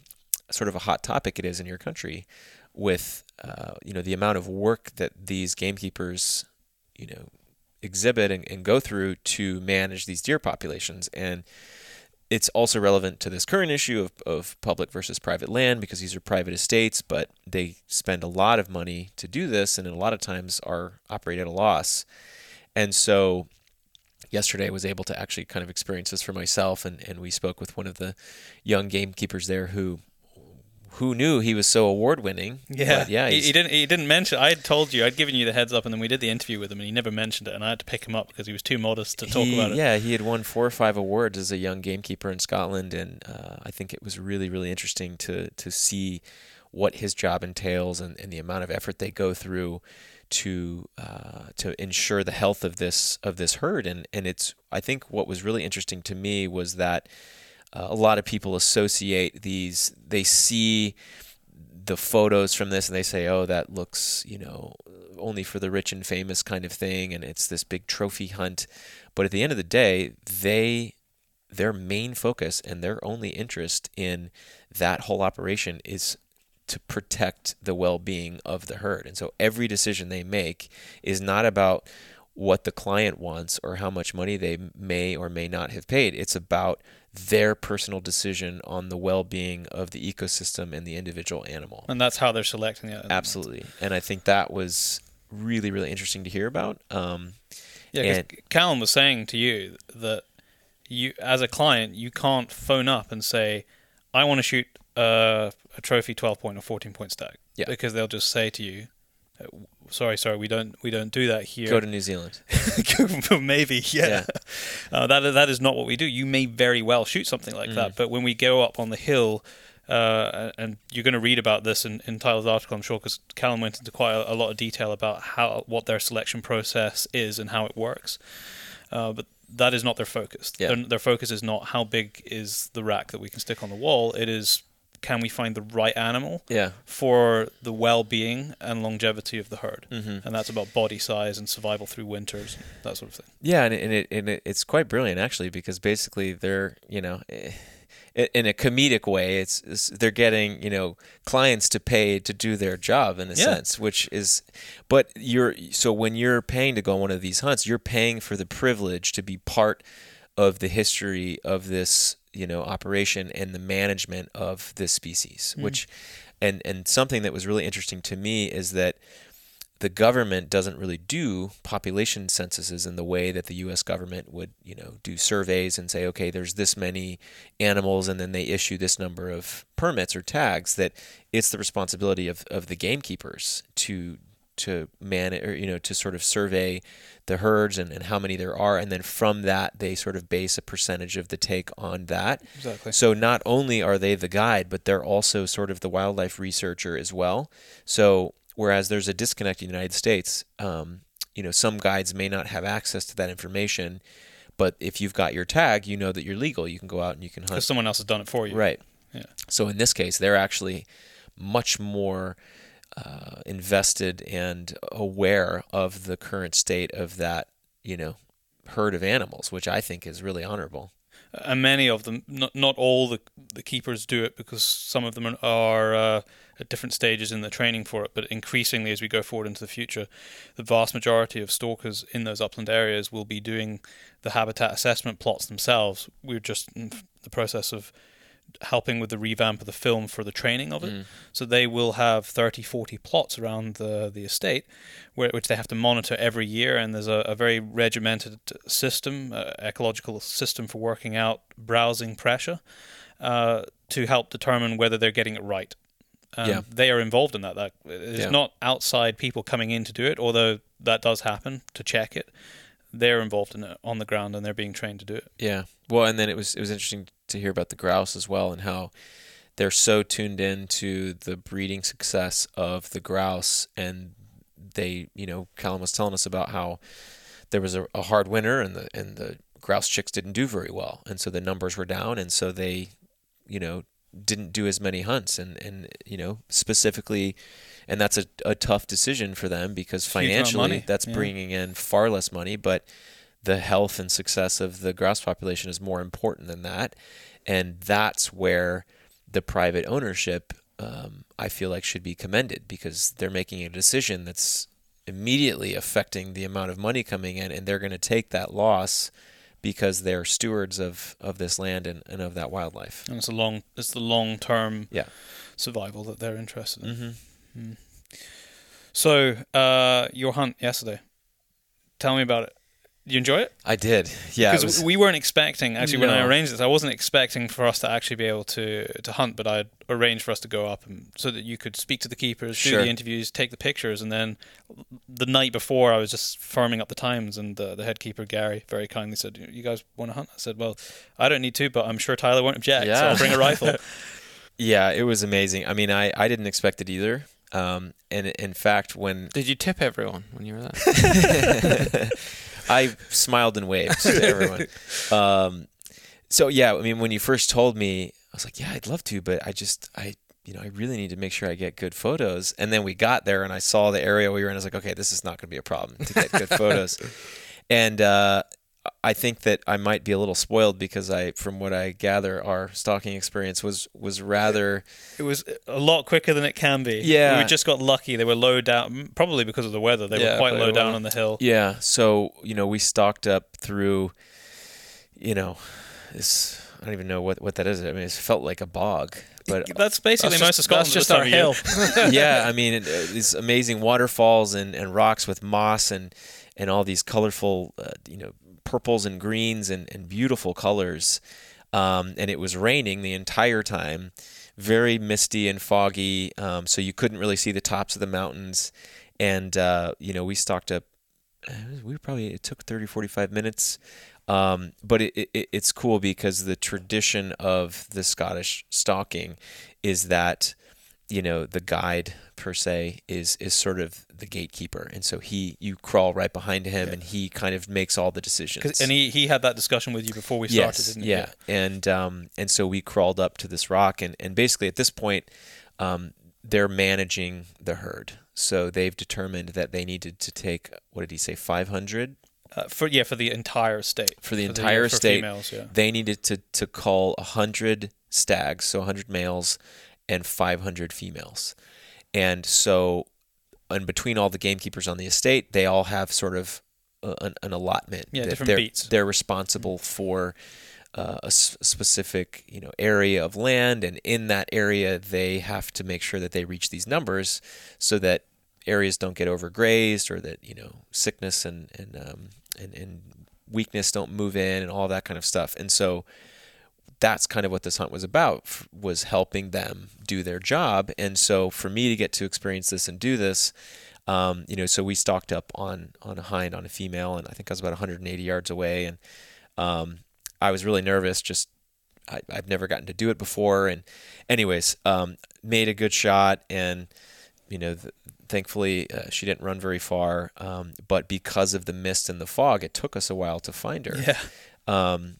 sort of a hot topic it is in your country with, uh, you know, the amount of work that these gamekeepers, you know, exhibit and, and go through to manage these deer populations. And it's also relevant to this current issue of, of public versus private land because these are private estates, but they spend a lot of money to do this and a lot of times are operate at a loss. And so yesterday I was able to actually kind of experience this for myself and, and we spoke with one of the young gamekeepers there who who knew he was so award winning. Yeah, yeah, He, he didn't. He didn't mention. I had told you. I'd given you the heads up, and then we did the interview with him, and he never mentioned it. And I had to pick him up because he was too modest to talk he, about it. Yeah, he had won four or five awards as a young gamekeeper in Scotland, and uh, I think it was really, really interesting to to see what his job entails and, and the amount of effort they go through to uh, to ensure the health of this of this herd. And and it's I think what was really interesting to me was that uh, a lot of people associate these. They see the photos from this and they say, oh, that looks, you know, only for the rich and famous kind of thing, and it's this big trophy hunt. But at the end of the day, they their main focus and their only interest in that whole operation is to protect the well-being of the herd. And so every decision they make is not about what the client wants or how much money they may or may not have paid. It's about their personal decision on the well-being of the ecosystem and the individual animal. And that's how they're selecting it. Absolutely, and I think that was really, really interesting to hear about. Um, Yeah, 'cause And- Callum was saying to you that you, as a client, you can't phone up and say, "I want to shoot uh, a trophy twelve point or fourteen point stag," Yeah. because they'll just say to you, "Sorry, sorry, we don't we don't do that here." Go to New Zealand. <laughs> Maybe, yeah. Yeah. Uh, that that is not what we do. You may very well shoot something like Mm. that, but when we go up on the hill, uh, and you're going to read about this in, in Tyler's article, I'm sure, because Callum went into quite a, a lot of detail about how what their selection process is and how it works. Uh, but that is not their focus. Yeah. Their, their focus is not how big is the rack that we can stick on the wall. It is can we find the right animal Yeah. for the well-being and longevity of the herd, Mm-hmm. and that's about body size and survival through winters, that sort of thing. Yeah, and it, and it and it, it's quite brilliant actually because basically they're you know. eh, In a comedic way, it's, it's they're getting you know clients to pay to do their job in a Yeah. sense, which is, but you're so when you're paying to go on one of these hunts, you're paying for the privilege to be part of the history of this you know operation and the management of this species, hmm. which, and and something that was really interesting to me is that the government doesn't really do population censuses in the way that the U.S. government would, you know, do surveys and say, okay, there's this many animals, and then they issue this number of permits or tags. That it's the responsibility of, of the gamekeepers to to manage, or you know, to sort of survey the herds and, and how many there are, and then from that they sort of base a percentage of the take on that. Exactly. So not only are they the guide, but they're also sort of the wildlife researcher as well. So whereas there's a disconnect in the United States, um, you know, some guides may not have access to that information, but if you've got your tag, you know that you're legal. You can go out and you can hunt. Because someone else has done it for you. Right. Yeah. So in this case, they're actually much more uh, invested and aware of the current state of that, you know, herd of animals, which I think is really honorable. And many of them, not not all the the keepers do it because some of them are uh, at different stages in the training for it. But increasingly, as we go forward into the future, the vast majority of stalkers in those upland areas will be doing the habitat assessment plots themselves. We're just in the process of helping with the revamp of the film for the training of it. So they will have 30, 40 plots around the, the estate, where, which they have to monitor every year. And there's a, a very regimented system, uh, ecological system for working out browsing pressure uh, to help determine whether they're getting it right. Um, Yeah. They are involved in that. That it's Yeah. not outside people coming in to do it, although that does happen to check it. They're involved in it on the ground and they're being trained to do it. Yeah. Well, and then it was it was interesting to hear about the grouse as well and how they're so tuned in to the breeding success of the grouse and they, you know, Callum was telling us about how there was a, a hard winter and the and the grouse chicks didn't do very well and so the numbers were down and so they, you know, didn't do as many hunts and and you know, specifically and that's a, a tough decision for them because Huge amount of financially that's yeah. bringing in far less money but the health and success of the grouse population is more important than that and that's where the private ownership um, i feel like should be commended because they're making a decision that's immediately affecting the amount of money coming in and they're going to take that loss because they're stewards of, of this land and, and of that wildlife And it's a long it's the long term Yeah. survival that they're interested in. mm-hmm. So, uh, your hunt yesterday. Tell me about it. You enjoy it? i did yeah Because was- we weren't expecting actually when I arranged this, I wasn't expecting for us to actually be able to to hunt, but I arranged for us to go up and so that you could speak to the keepers, do the interviews, take the pictures, and then the night before I was just firming up the times, and uh, the head keeper Gary very kindly said, "You guys want to hunt?" I said, "Well, I don't need to, but I'm sure Tyler won't object, so Yeah. I'll bring a rifle." <laughs> yeah it was amazing i mean i, I didn't expect it either um, and in fact when Did you tip everyone when you were there? <laughs> I smiled and waved to everyone. Um, so yeah, I mean, when you first told me, I was like, yeah, I'd love to, but I just, I, you know, I really need to make sure I get good photos. And then we got there, and I saw the area we were in. I was like, okay, this is not going to be a problem to get good photos. <laughs> And uh, I think that I might be a little spoiled because I, from what I gather, our stalking experience was was rather It was a lot quicker than it can be. Yeah. we just got lucky. They were low down, probably because of the weather. They Yeah, were quite low down on the hill. Yeah. So, you know, we stocked up through, you know, this, I don't even know what, what that is. I mean, it felt like a bog, but <laughs> That's basically That's most just- of Scotland. that's just our time of year. hill. <laughs> <laughs> yeah, I mean, it, uh, these amazing waterfalls and, and rocks with moss and, and all these colorful, uh, you know, purples and greens and, and beautiful colors. Um, and it was raining the entire time, very misty and foggy. Um, so you couldn't really see the tops of the mountains. And, uh, you know, we stocked up, we probably, it took 30, 45 minutes. Um, but it, it, it's cool because the tradition of the Scottish stalking is that you know the guide per se is is sort of the gatekeeper. And so he you crawl right behind him and he kind of makes all the decisions. And he, he had that discussion with you before we started, yes didn't he? yeah. And um and so we crawled up to this rock and and basically at this point um they're managing the herd. So they've determined that they needed to take what did he say 500 Uh, for yeah, for the entire state. for the entire for state. females, yeah. they needed to to call 100 stags so 100 males and 500 females. And so and between all the gamekeepers on the estate they all have sort of an, an allotment Yeah, that different they're, beats. they're responsible for uh, a s- specific you know area of land. And in that area they have to make sure that they reach these numbers so that areas don't get overgrazed or that you know sickness and and um, and, and weakness don't move in and all that kind of stuff. And so that's kind of what this hunt was about was helping them do their job. And so for me to get to experience this and do this um, you know so we stalked up on on a hind on a female and i think i was about 180 yards away. And um, i was really nervous just I, i've never gotten to do it before. And anyways um, made a good shot and you know th- thankfully uh, she didn't run very far. Um, but because of the mist and the fog it took us a while to find her. Yeah. um,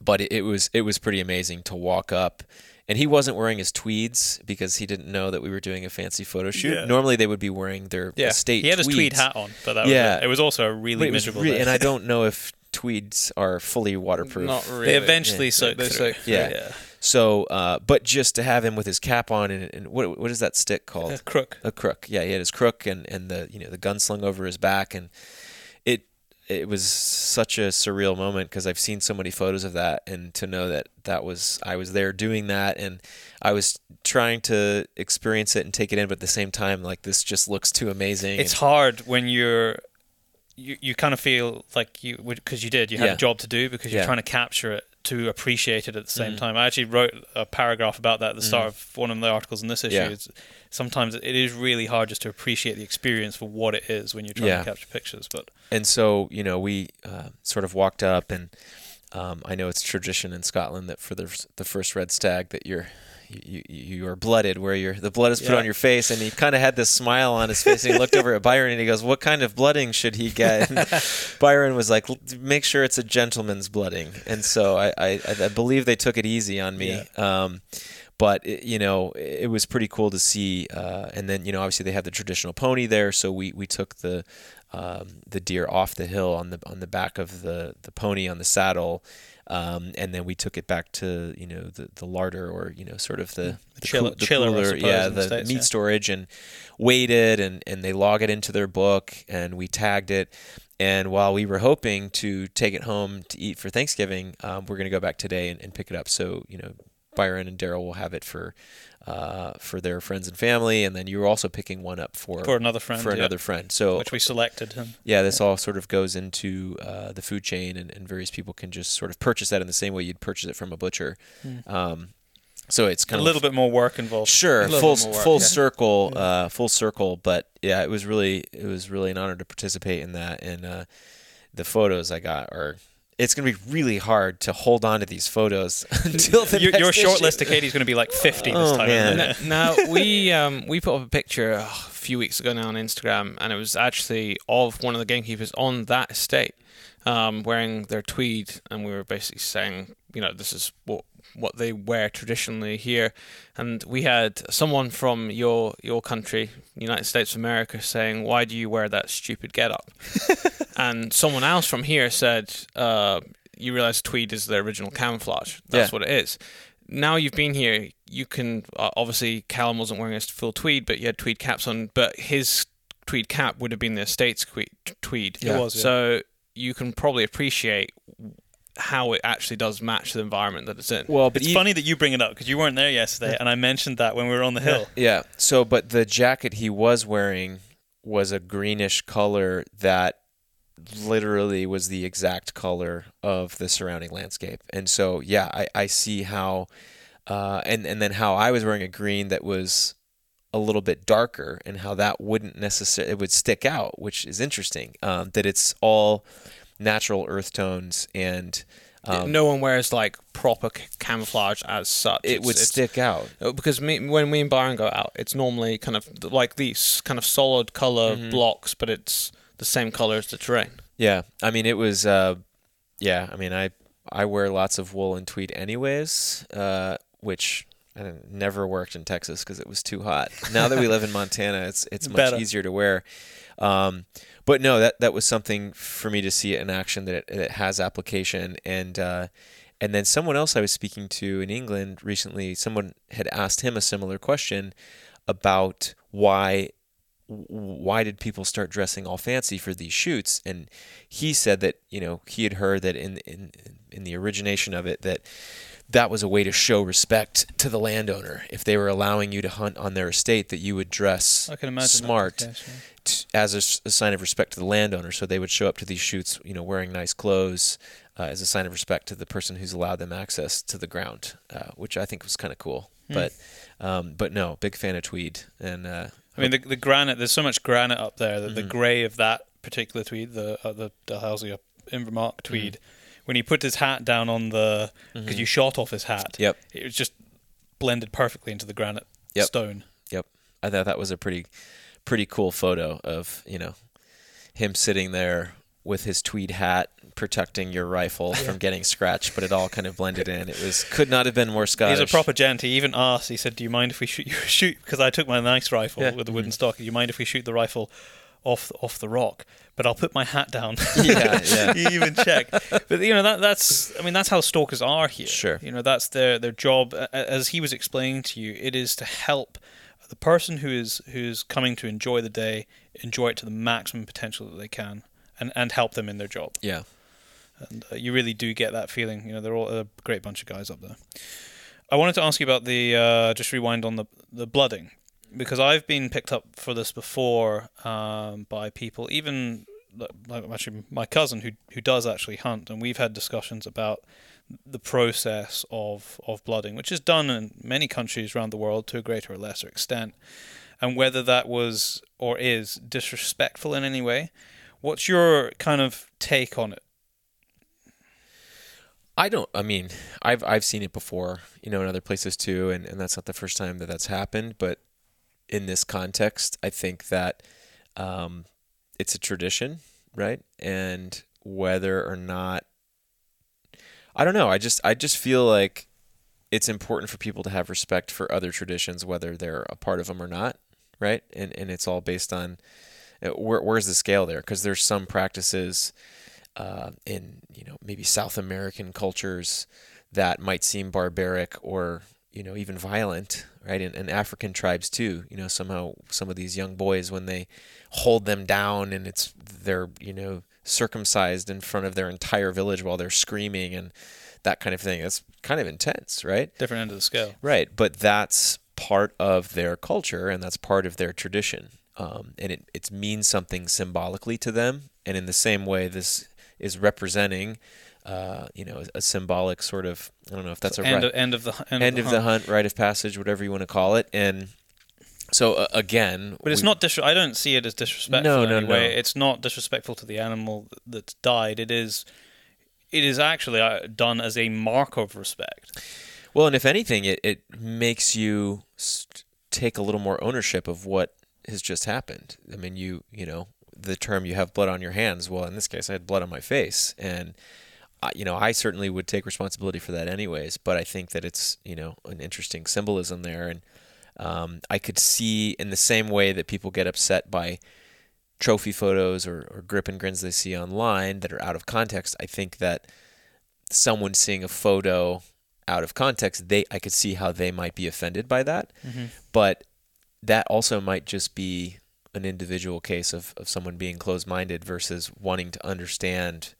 but it, it was it was pretty amazing to walk up and he wasn't wearing his tweeds because he didn't know that we were doing a fancy photo shoot Yeah. normally they would be wearing their Yeah, estate he had his tweed hat on, but that Yeah. was it. it was also a really it miserable really- day. and i don't <laughs> know if tweeds are fully waterproof Not really. they eventually Yeah. soaked They through. soak through. Yeah. so uh, but just to have him with his cap on and, and what what is that stick called A crook. a crook. Yeah, he had his crook and, and the you know the gun slung over his back, and it was such a surreal moment because I've seen so many photos of that, and to know that that was I was there doing that, and I was trying to experience it and take it in, but at the same time, like this just looks too amazing. It's and- hard when you're you, you kind of feel like you because you did you had Yeah. a job to do because you're Yeah. trying to capture it to appreciate it at the same Mm. time. I actually wrote a paragraph about that at the start of one of the articles in this issue. Yeah. It's, sometimes it is really hard just to appreciate the experience for what it is when you're trying Yeah. to capture pictures. But and so you know we uh, sort of walked up and um, I know it's tradition in Scotland that for the the first red stag that you're you, you, are blooded where your the blood is put Yeah. on your face and he kind of had this smile on his face and he looked over at Byron and he goes what kind of blooding should he get? And <laughs> Byron was like make sure it's a gentleman's blooding. And so I, I, I believe they took it easy on me um, but it, you know it was pretty cool to see uh, and then you know obviously they have the traditional pony there so we, we took the um, the deer off the hill on the on the back of the, the pony on the saddle um, and then we took it back to you know the, the larder or you know sort of the, the, chiller- the chiller, cooler suppose, yeah the States, meat yeah. storage and weighed it and, and they log it into their book and we tagged it and while we were hoping to take it home to eat for Thanksgiving, um, we're going to go back today and, and pick it up. So you know, Byron and Daryl will have it for uh, for their friends and family, and then you're also picking one up for for another friend, for yeah, another friend. So which we selected him. yeah, this all sort of goes into uh, the food chain, and, and various people can just sort of purchase that in the same way you'd purchase it from a butcher. Um, so it's A kind of A little bit more work involved. Sure, full work, full yeah. circle, uh, full circle. But yeah, it was really it was really an honor to participate in that. And uh, the photos I got are. It's going to be really hard to hold on to these photos <laughs> until the Your, next your short issue. list to Katie's going to be like 50 this Oh, time. man. isn't now we um, we put up a picture uh, a few weeks ago now on Instagram, and it was actually of one of the gamekeepers on that estate um, wearing their tweed, and we were basically saying, you know, this is what what they wear traditionally here, and we had someone from your your country, United States of America, saying, "Why do you wear that stupid getup?" <laughs> and someone else from here said, uh, "You realize tweed is the original camouflage. That's Yeah. what it is." Now you've been here, you can uh, obviously Callum wasn't wearing a full tweed, but he had tweed caps on. But his tweed cap would have been the estate's que- tweed. It was, yeah. So you can probably appreciate how it actually does match the environment that it's in. Well, but It's e- funny that you bring it up because you weren't there yesterday, and I mentioned that when we were on the hill. Yeah. So, but the jacket he was wearing was a greenish color that literally was the exact color of the surrounding landscape. And so, yeah, I, I see how, uh, and and then how I was wearing a green that was a little bit darker, and how that wouldn't necessarily it would stick out, which is interesting. Um, that it's all natural earth tones and. Um, no one wears like proper c- camouflage as such. it It's- would it's- stick out. Uh, because me, when me and Byron go out, it's normally kind of like these kind of solid color Mm-hmm. blocks, but it's the same color as the terrain. Yeah, I mean it was. Uh, yeah, I mean I I wear lots of wool and tweed anyways, uh, which I don't- never worked in Texas because it was too hot. Now that we live in <laughs> Montana, it's it's much Better. easier to wear. Um, but no, that that was something for me to see it in action that it, it has application and. Uh, and then someone else I was speaking to in England recently, someone had asked him a similar question about why why did people start dressing all fancy for these shoots? And he said that you know he had heard that in in in the origination of it that that was a way to show respect to the landowner. If they were allowing you to hunt on their estate, that you would dress I can imagine. that smart was the case, yeah. t- as a sign of respect to the landowner. So they would show up to these shoots, you know, wearing nice clothes uh, as a sign of respect to the person who's allowed them access to the ground, uh, which I think was kind of cool. But um, but no, big fan of tweed and. Uh, I mean, the, the granite. There's so much granite up there that the Mm-hmm. grey of that particular tweed, the uh, the Dalhousie up Invermark tweed, Mm-hmm. When he put his hat down on the because you shot off his hat. Yep. It was just blended perfectly into the granite Yep. stone. Yep. I thought that was a pretty pretty cool photo of, you know, him sitting there with his tweed hat protecting your rifle from getting scratched, but it all kind of blended in. It was could not have been more Scottish. He's a proper gent. He even asked. He said, "Do you mind if we shoot you <laughs> shoot?" Because I took my nice rifle Yeah. Mm-hmm. with the wooden stock. Do you mind if we shoot the rifle off off the rock? But I'll put my hat down. <laughs> Yeah, yeah. <laughs> you even check. But you know that that's. I mean, that's how stalkers are here. Sure. You know that's their their job. As he was explaining to you, it is to help the person who is who's coming to enjoy the day enjoy it to the maximum potential that they can, and and help them in their job. Yeah. and uh, you really do get that feeling. You know, they're all a great bunch of guys up there. I wanted to ask you about the uh, just rewind on the the blooding because I've been picked up for this before um, by people, even like actually my cousin who who does actually hunt, and we've had discussions about the process of of blooding, which is done in many countries around the world to a greater or lesser extent, and whether that was or is disrespectful in any way. What's your kind of take on it? I don't. I mean, I've I've seen it before, you know, in other places too, and, and that's not the first time that that's happened. But in this context, I think that um, it's a tradition, right? And whether or not, I don't know. I just I just feel like it's important for people to have respect for other traditions, whether they're a part of them or not, right? And and it's all based on uh, where, where's the scale there? Because there's some practices uh, in you know maybe South American cultures that might seem barbaric or you know even violent, right? And, and African tribes too. You know somehow some of these young boys when they hold them down and it's they're you know circumcised in front of their entire village while they're screaming and that kind of thing. It's kind of intense, right? Different end of the scale. Right, but that's part of their culture and that's part of their tradition. Um, and it, it means something symbolically to them. And in the same way, this is representing, uh, you know, a symbolic sort of, I don't know if that's a end, right, of, end of the end, end of of the hunt. rite of passage, whatever you want to call it. And so, uh, again, But it's we- not dis- I don't see it as disrespectful No, no, any way. no. It's not disrespectful to the animal that's died. It is. It is actually uh, done as a mark of respect. Well, and if anything, it, it makes you st- take a little more ownership of what has just happened. I mean, you you know the term "you have blood on your hands." Well, in this case, I had blood on my face, and you know I certainly would take responsibility for that, anyways. But I think that it's you know an interesting symbolism there, and um, I could see in the same way that people get upset by trophy photos or, or grip and grins they see online that are out of context. I think that someone seeing a photo out of context, they I could see how they might be offended by that. But that also might just be an individual case of, of someone being closed minded versus wanting to understand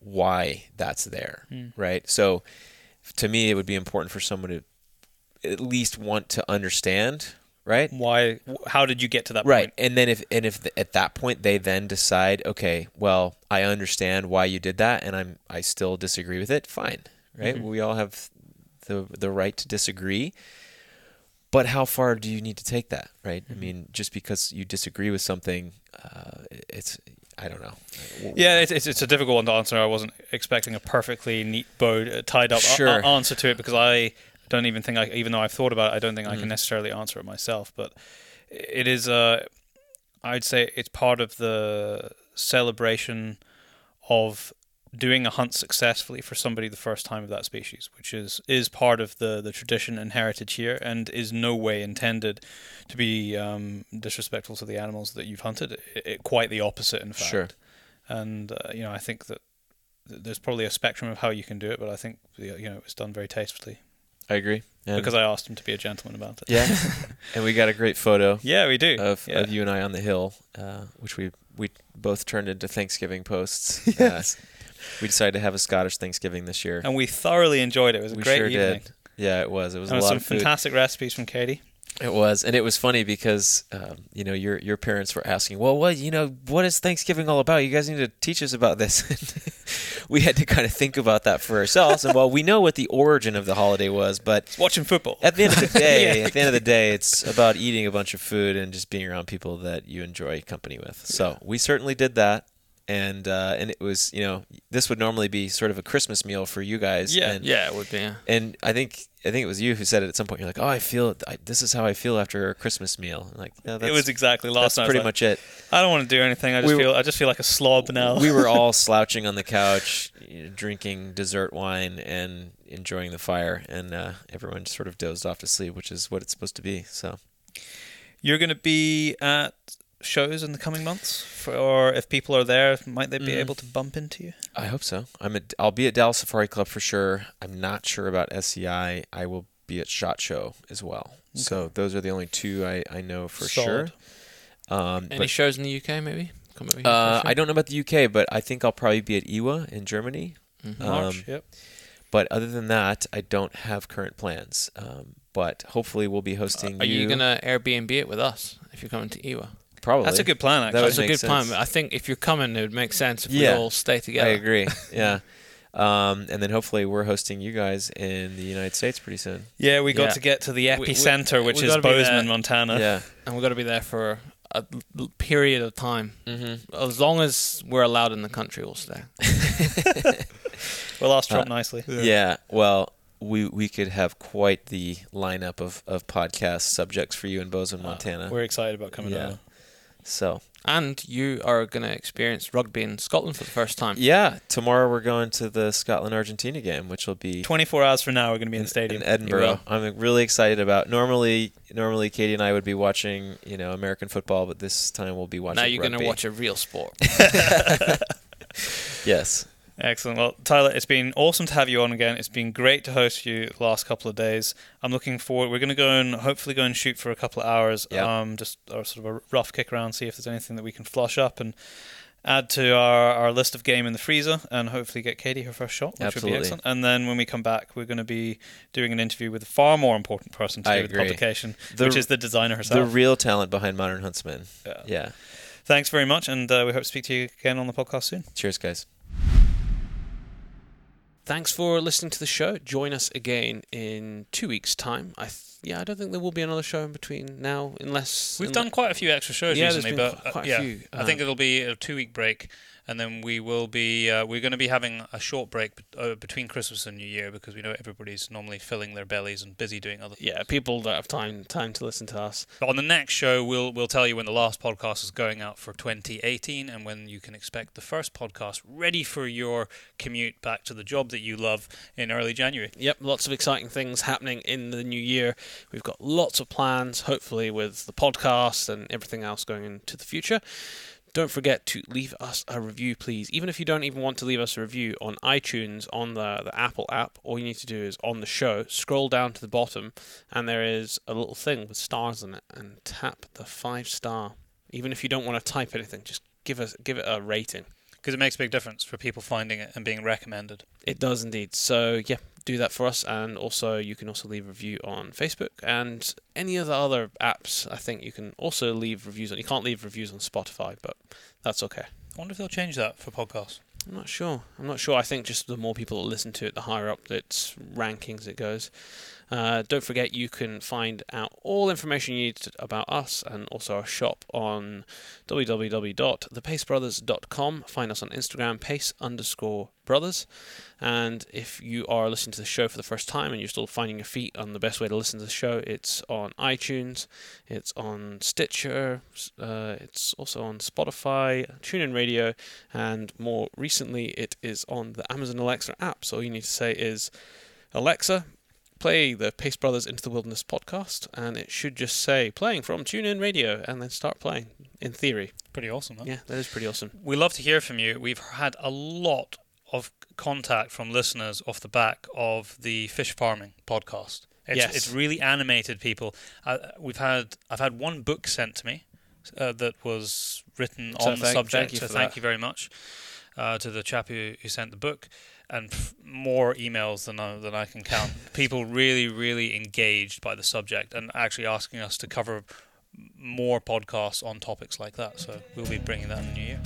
why that's there. Hmm. Right. So to me it would be important for someone to at least want to understand, right? Why? How did you get to that Right. point? And then if and if th- at that point they then decide, okay, well, I understand why you did that and I'm I still disagree with it, fine. Right? Mm-hmm. We all have the the right to disagree. But how far do you need to take that, right? I mm-hmm. mean, just because you disagree with something, uh, it's I don't know. Yeah, it's, it's it's a difficult one to answer. I wasn't expecting a perfectly neat bow uh, tied up Sure. a- answer to it because I don't even think I, even though I've thought about it, I don't think I Mm. can necessarily answer it myself. But it is, uh, I'd say, it's part of the celebration of doing a hunt successfully for somebody the first time of that species, which is is part of the the tradition and heritage here, and is no way intended to be um, disrespectful to the animals that you've hunted. It, it, quite the opposite, in fact Sure. and uh, you know I think that there's probably a spectrum of how you can do it, but I think you know it was done very tastefully I agree. And- because I asked him to be a gentleman about it. yeah, <laughs> and we got a great photo yeah, we do. of, yeah. of you and I on the hill, uh, which we we both turned into Thanksgiving posts. <laughs> Yes. Uh, we decided to have a Scottish Thanksgiving this year. and we thoroughly enjoyed it. It was a we great sure evening. did. Yeah, it was. It was And a lot some of food. fantastic recipes from Katie. It was, and it was funny because um, you know your your parents were asking, well, what you know, what is Thanksgiving all about? You guys need to teach us about this. <laughs> we had to kind of think about that for ourselves, and well, we know what the origin of the holiday was, but Watching football. at the end of the <laughs> day, Yeah. at the end of the day, it's about eating a bunch of food and just being around people that you enjoy company with. So we certainly did that. And uh, and it was you know this would normally be sort of a Christmas meal for you guys. Yeah. and, Yeah, it would be. Yeah. and I think I think it was you who said it at some point. You're like, oh, I feel I, this is how I feel after a Christmas meal. I'm like, yeah, that's, it was exactly last that's night. Pretty like, much it. I don't want to do anything. I just We feel I just feel like a slob now. we were <laughs> all slouching on the couch, you know, drinking dessert wine and enjoying the fire, and uh, everyone just sort of dozed off to sleep, which is what it's supposed to be. So You're going to be at shows in the coming months, for, or if people are there, might they be Mm. able to bump into you? I hope so. I'm at, I'll be at Dallas Safari Club for sure. I'm not sure about SCI. I will be at Shot Show as well. So those are the only two I, I know for Solid. sure. Um, Any but, shows in the UK, maybe? Come over here uh, show? I don't know about the UK, but I think I'll probably be at IWA in Germany. Mhm. March. Um, yep. But other than that, I don't have current plans. Um, but hopefully, we'll be hosting. Are you gonna Airbnb it with us if you're coming to IWA? Probably. That's a good plan. That Actually. would That's a make good plan. I think if you're coming, it would make sense if Yeah. we all stay together. I agree. <laughs> Yeah. Um, and then hopefully we're hosting you guys in the United States pretty soon. Yeah, we got Yeah. to get to the We- we- epicenter, which is gotta be there. Bozeman, Montana. Yeah. and we've got to be there for a period of time. Mm-hmm. As long as we're allowed in the country, we'll stay. <laughs> We'll ask Trump Uh, nicely. Yeah. Well, we we could have quite the lineup of, of podcast subjects for you in Bozeman, Uh, Montana. We're excited about coming Yeah. down. So And you are going to experience rugby in Scotland for the first time. yeah, tomorrow we're going to the Scotland Argentina game, which will be 24 hours from now, we're going to be in the stadium. in Edinburgh. I'm really excited about. Normally, normally Katie and I would be watching, you know, American football, but this time we'll be watching. now you're going to watch a real sport. <laughs> <laughs> Yes. Excellent. Well, Tyler, it's been awesome to have you on again. It's been great to host you the last couple of days. I'm looking forward. We're going to go and hopefully go and shoot for a couple of hours. Yeah. Um, just or sort of a rough kick around, see if there's anything that we can flush up and add to our, our list of game in the freezer, and hopefully get Katie her first shot, which would be excellent. And then when we come back, we're going to be doing an interview with a far more important person to I do with agree. publication, The- which is the designer herself. The real talent behind Modern Huntsman. Yeah. Yeah. Thanks very much, and uh, we hope to speak to you again on the podcast soon. Cheers, guys. Thanks for listening to the show. Join us again in two weeks' time. I th- yeah, I don't think there will be another show in between now, unless We've unle- done quite a few extra shows Yeah, recently, but qu- uh, quite a yeah, few, I think um, it'll be a two-week break, and then we will be uh, we're going to be having a short break bet- uh, between Christmas and New Year because we know everybody's normally filling their bellies and busy doing other. Yeah, people don't have time time to listen to us. But on the next show, we'll we'll tell you when the last podcast is going out for 2018 and when you can expect the first podcast ready for your commute back to the job that you love in early January. Yep, lots of exciting things happening in the new year. We've got lots of plans, hopefully, with the podcast and everything else going into the future. Don't forget to leave us a review, please. Even if you don't even want to leave us a review on iTunes, on the, the Apple app, all you need to do is on the show, scroll down to the bottom, and there is a little thing with stars in it, and tap the five star. Even if you don't want to type anything, just give us give it a rating. Because it makes a big difference for people finding it and being recommended. It does indeed. So yeah, do that for us, and also you can also leave a review on Facebook and any of the other apps. I think you can also leave reviews on. You can't leave reviews on Spotify, but that's okay. I wonder if they'll change that for podcasts. I'm not sure. I'm not sure. I think just the more people that listen to it, the higher up its rankings it goes. Uh, don't forget, you can find out all information you need about us and also our shop on www.thepacebrothers.com. Find us on Instagram, pace underscore brothers. And if you are listening to the show for the first time and you're still finding your feet on the best way to listen to the show, it's on iTunes, it's on Stitcher, uh, it's also on Spotify, TuneIn Radio, and more recently, it is on the Amazon Alexa app. So all you need to say is, Alexa, play the Pace Brothers Into the Wilderness podcast, and it should just say playing from TuneIn Radio, and then start playing. In theory, Pretty awesome, huh? yeah, that is pretty awesome. We love to hear from you. We've had a lot of contact from listeners off the back of the fish farming podcast. It's, Yes. it's really animated people. Uh, we've had I've had one book sent to me uh, that was written So on the subject. thank you so thank that. you very much uh, to the chap who, who sent the book, and f- more emails than I, than I can count. people really really engaged by the subject and actually asking us to cover more podcasts on topics like that. So we'll be bringing that in the new year.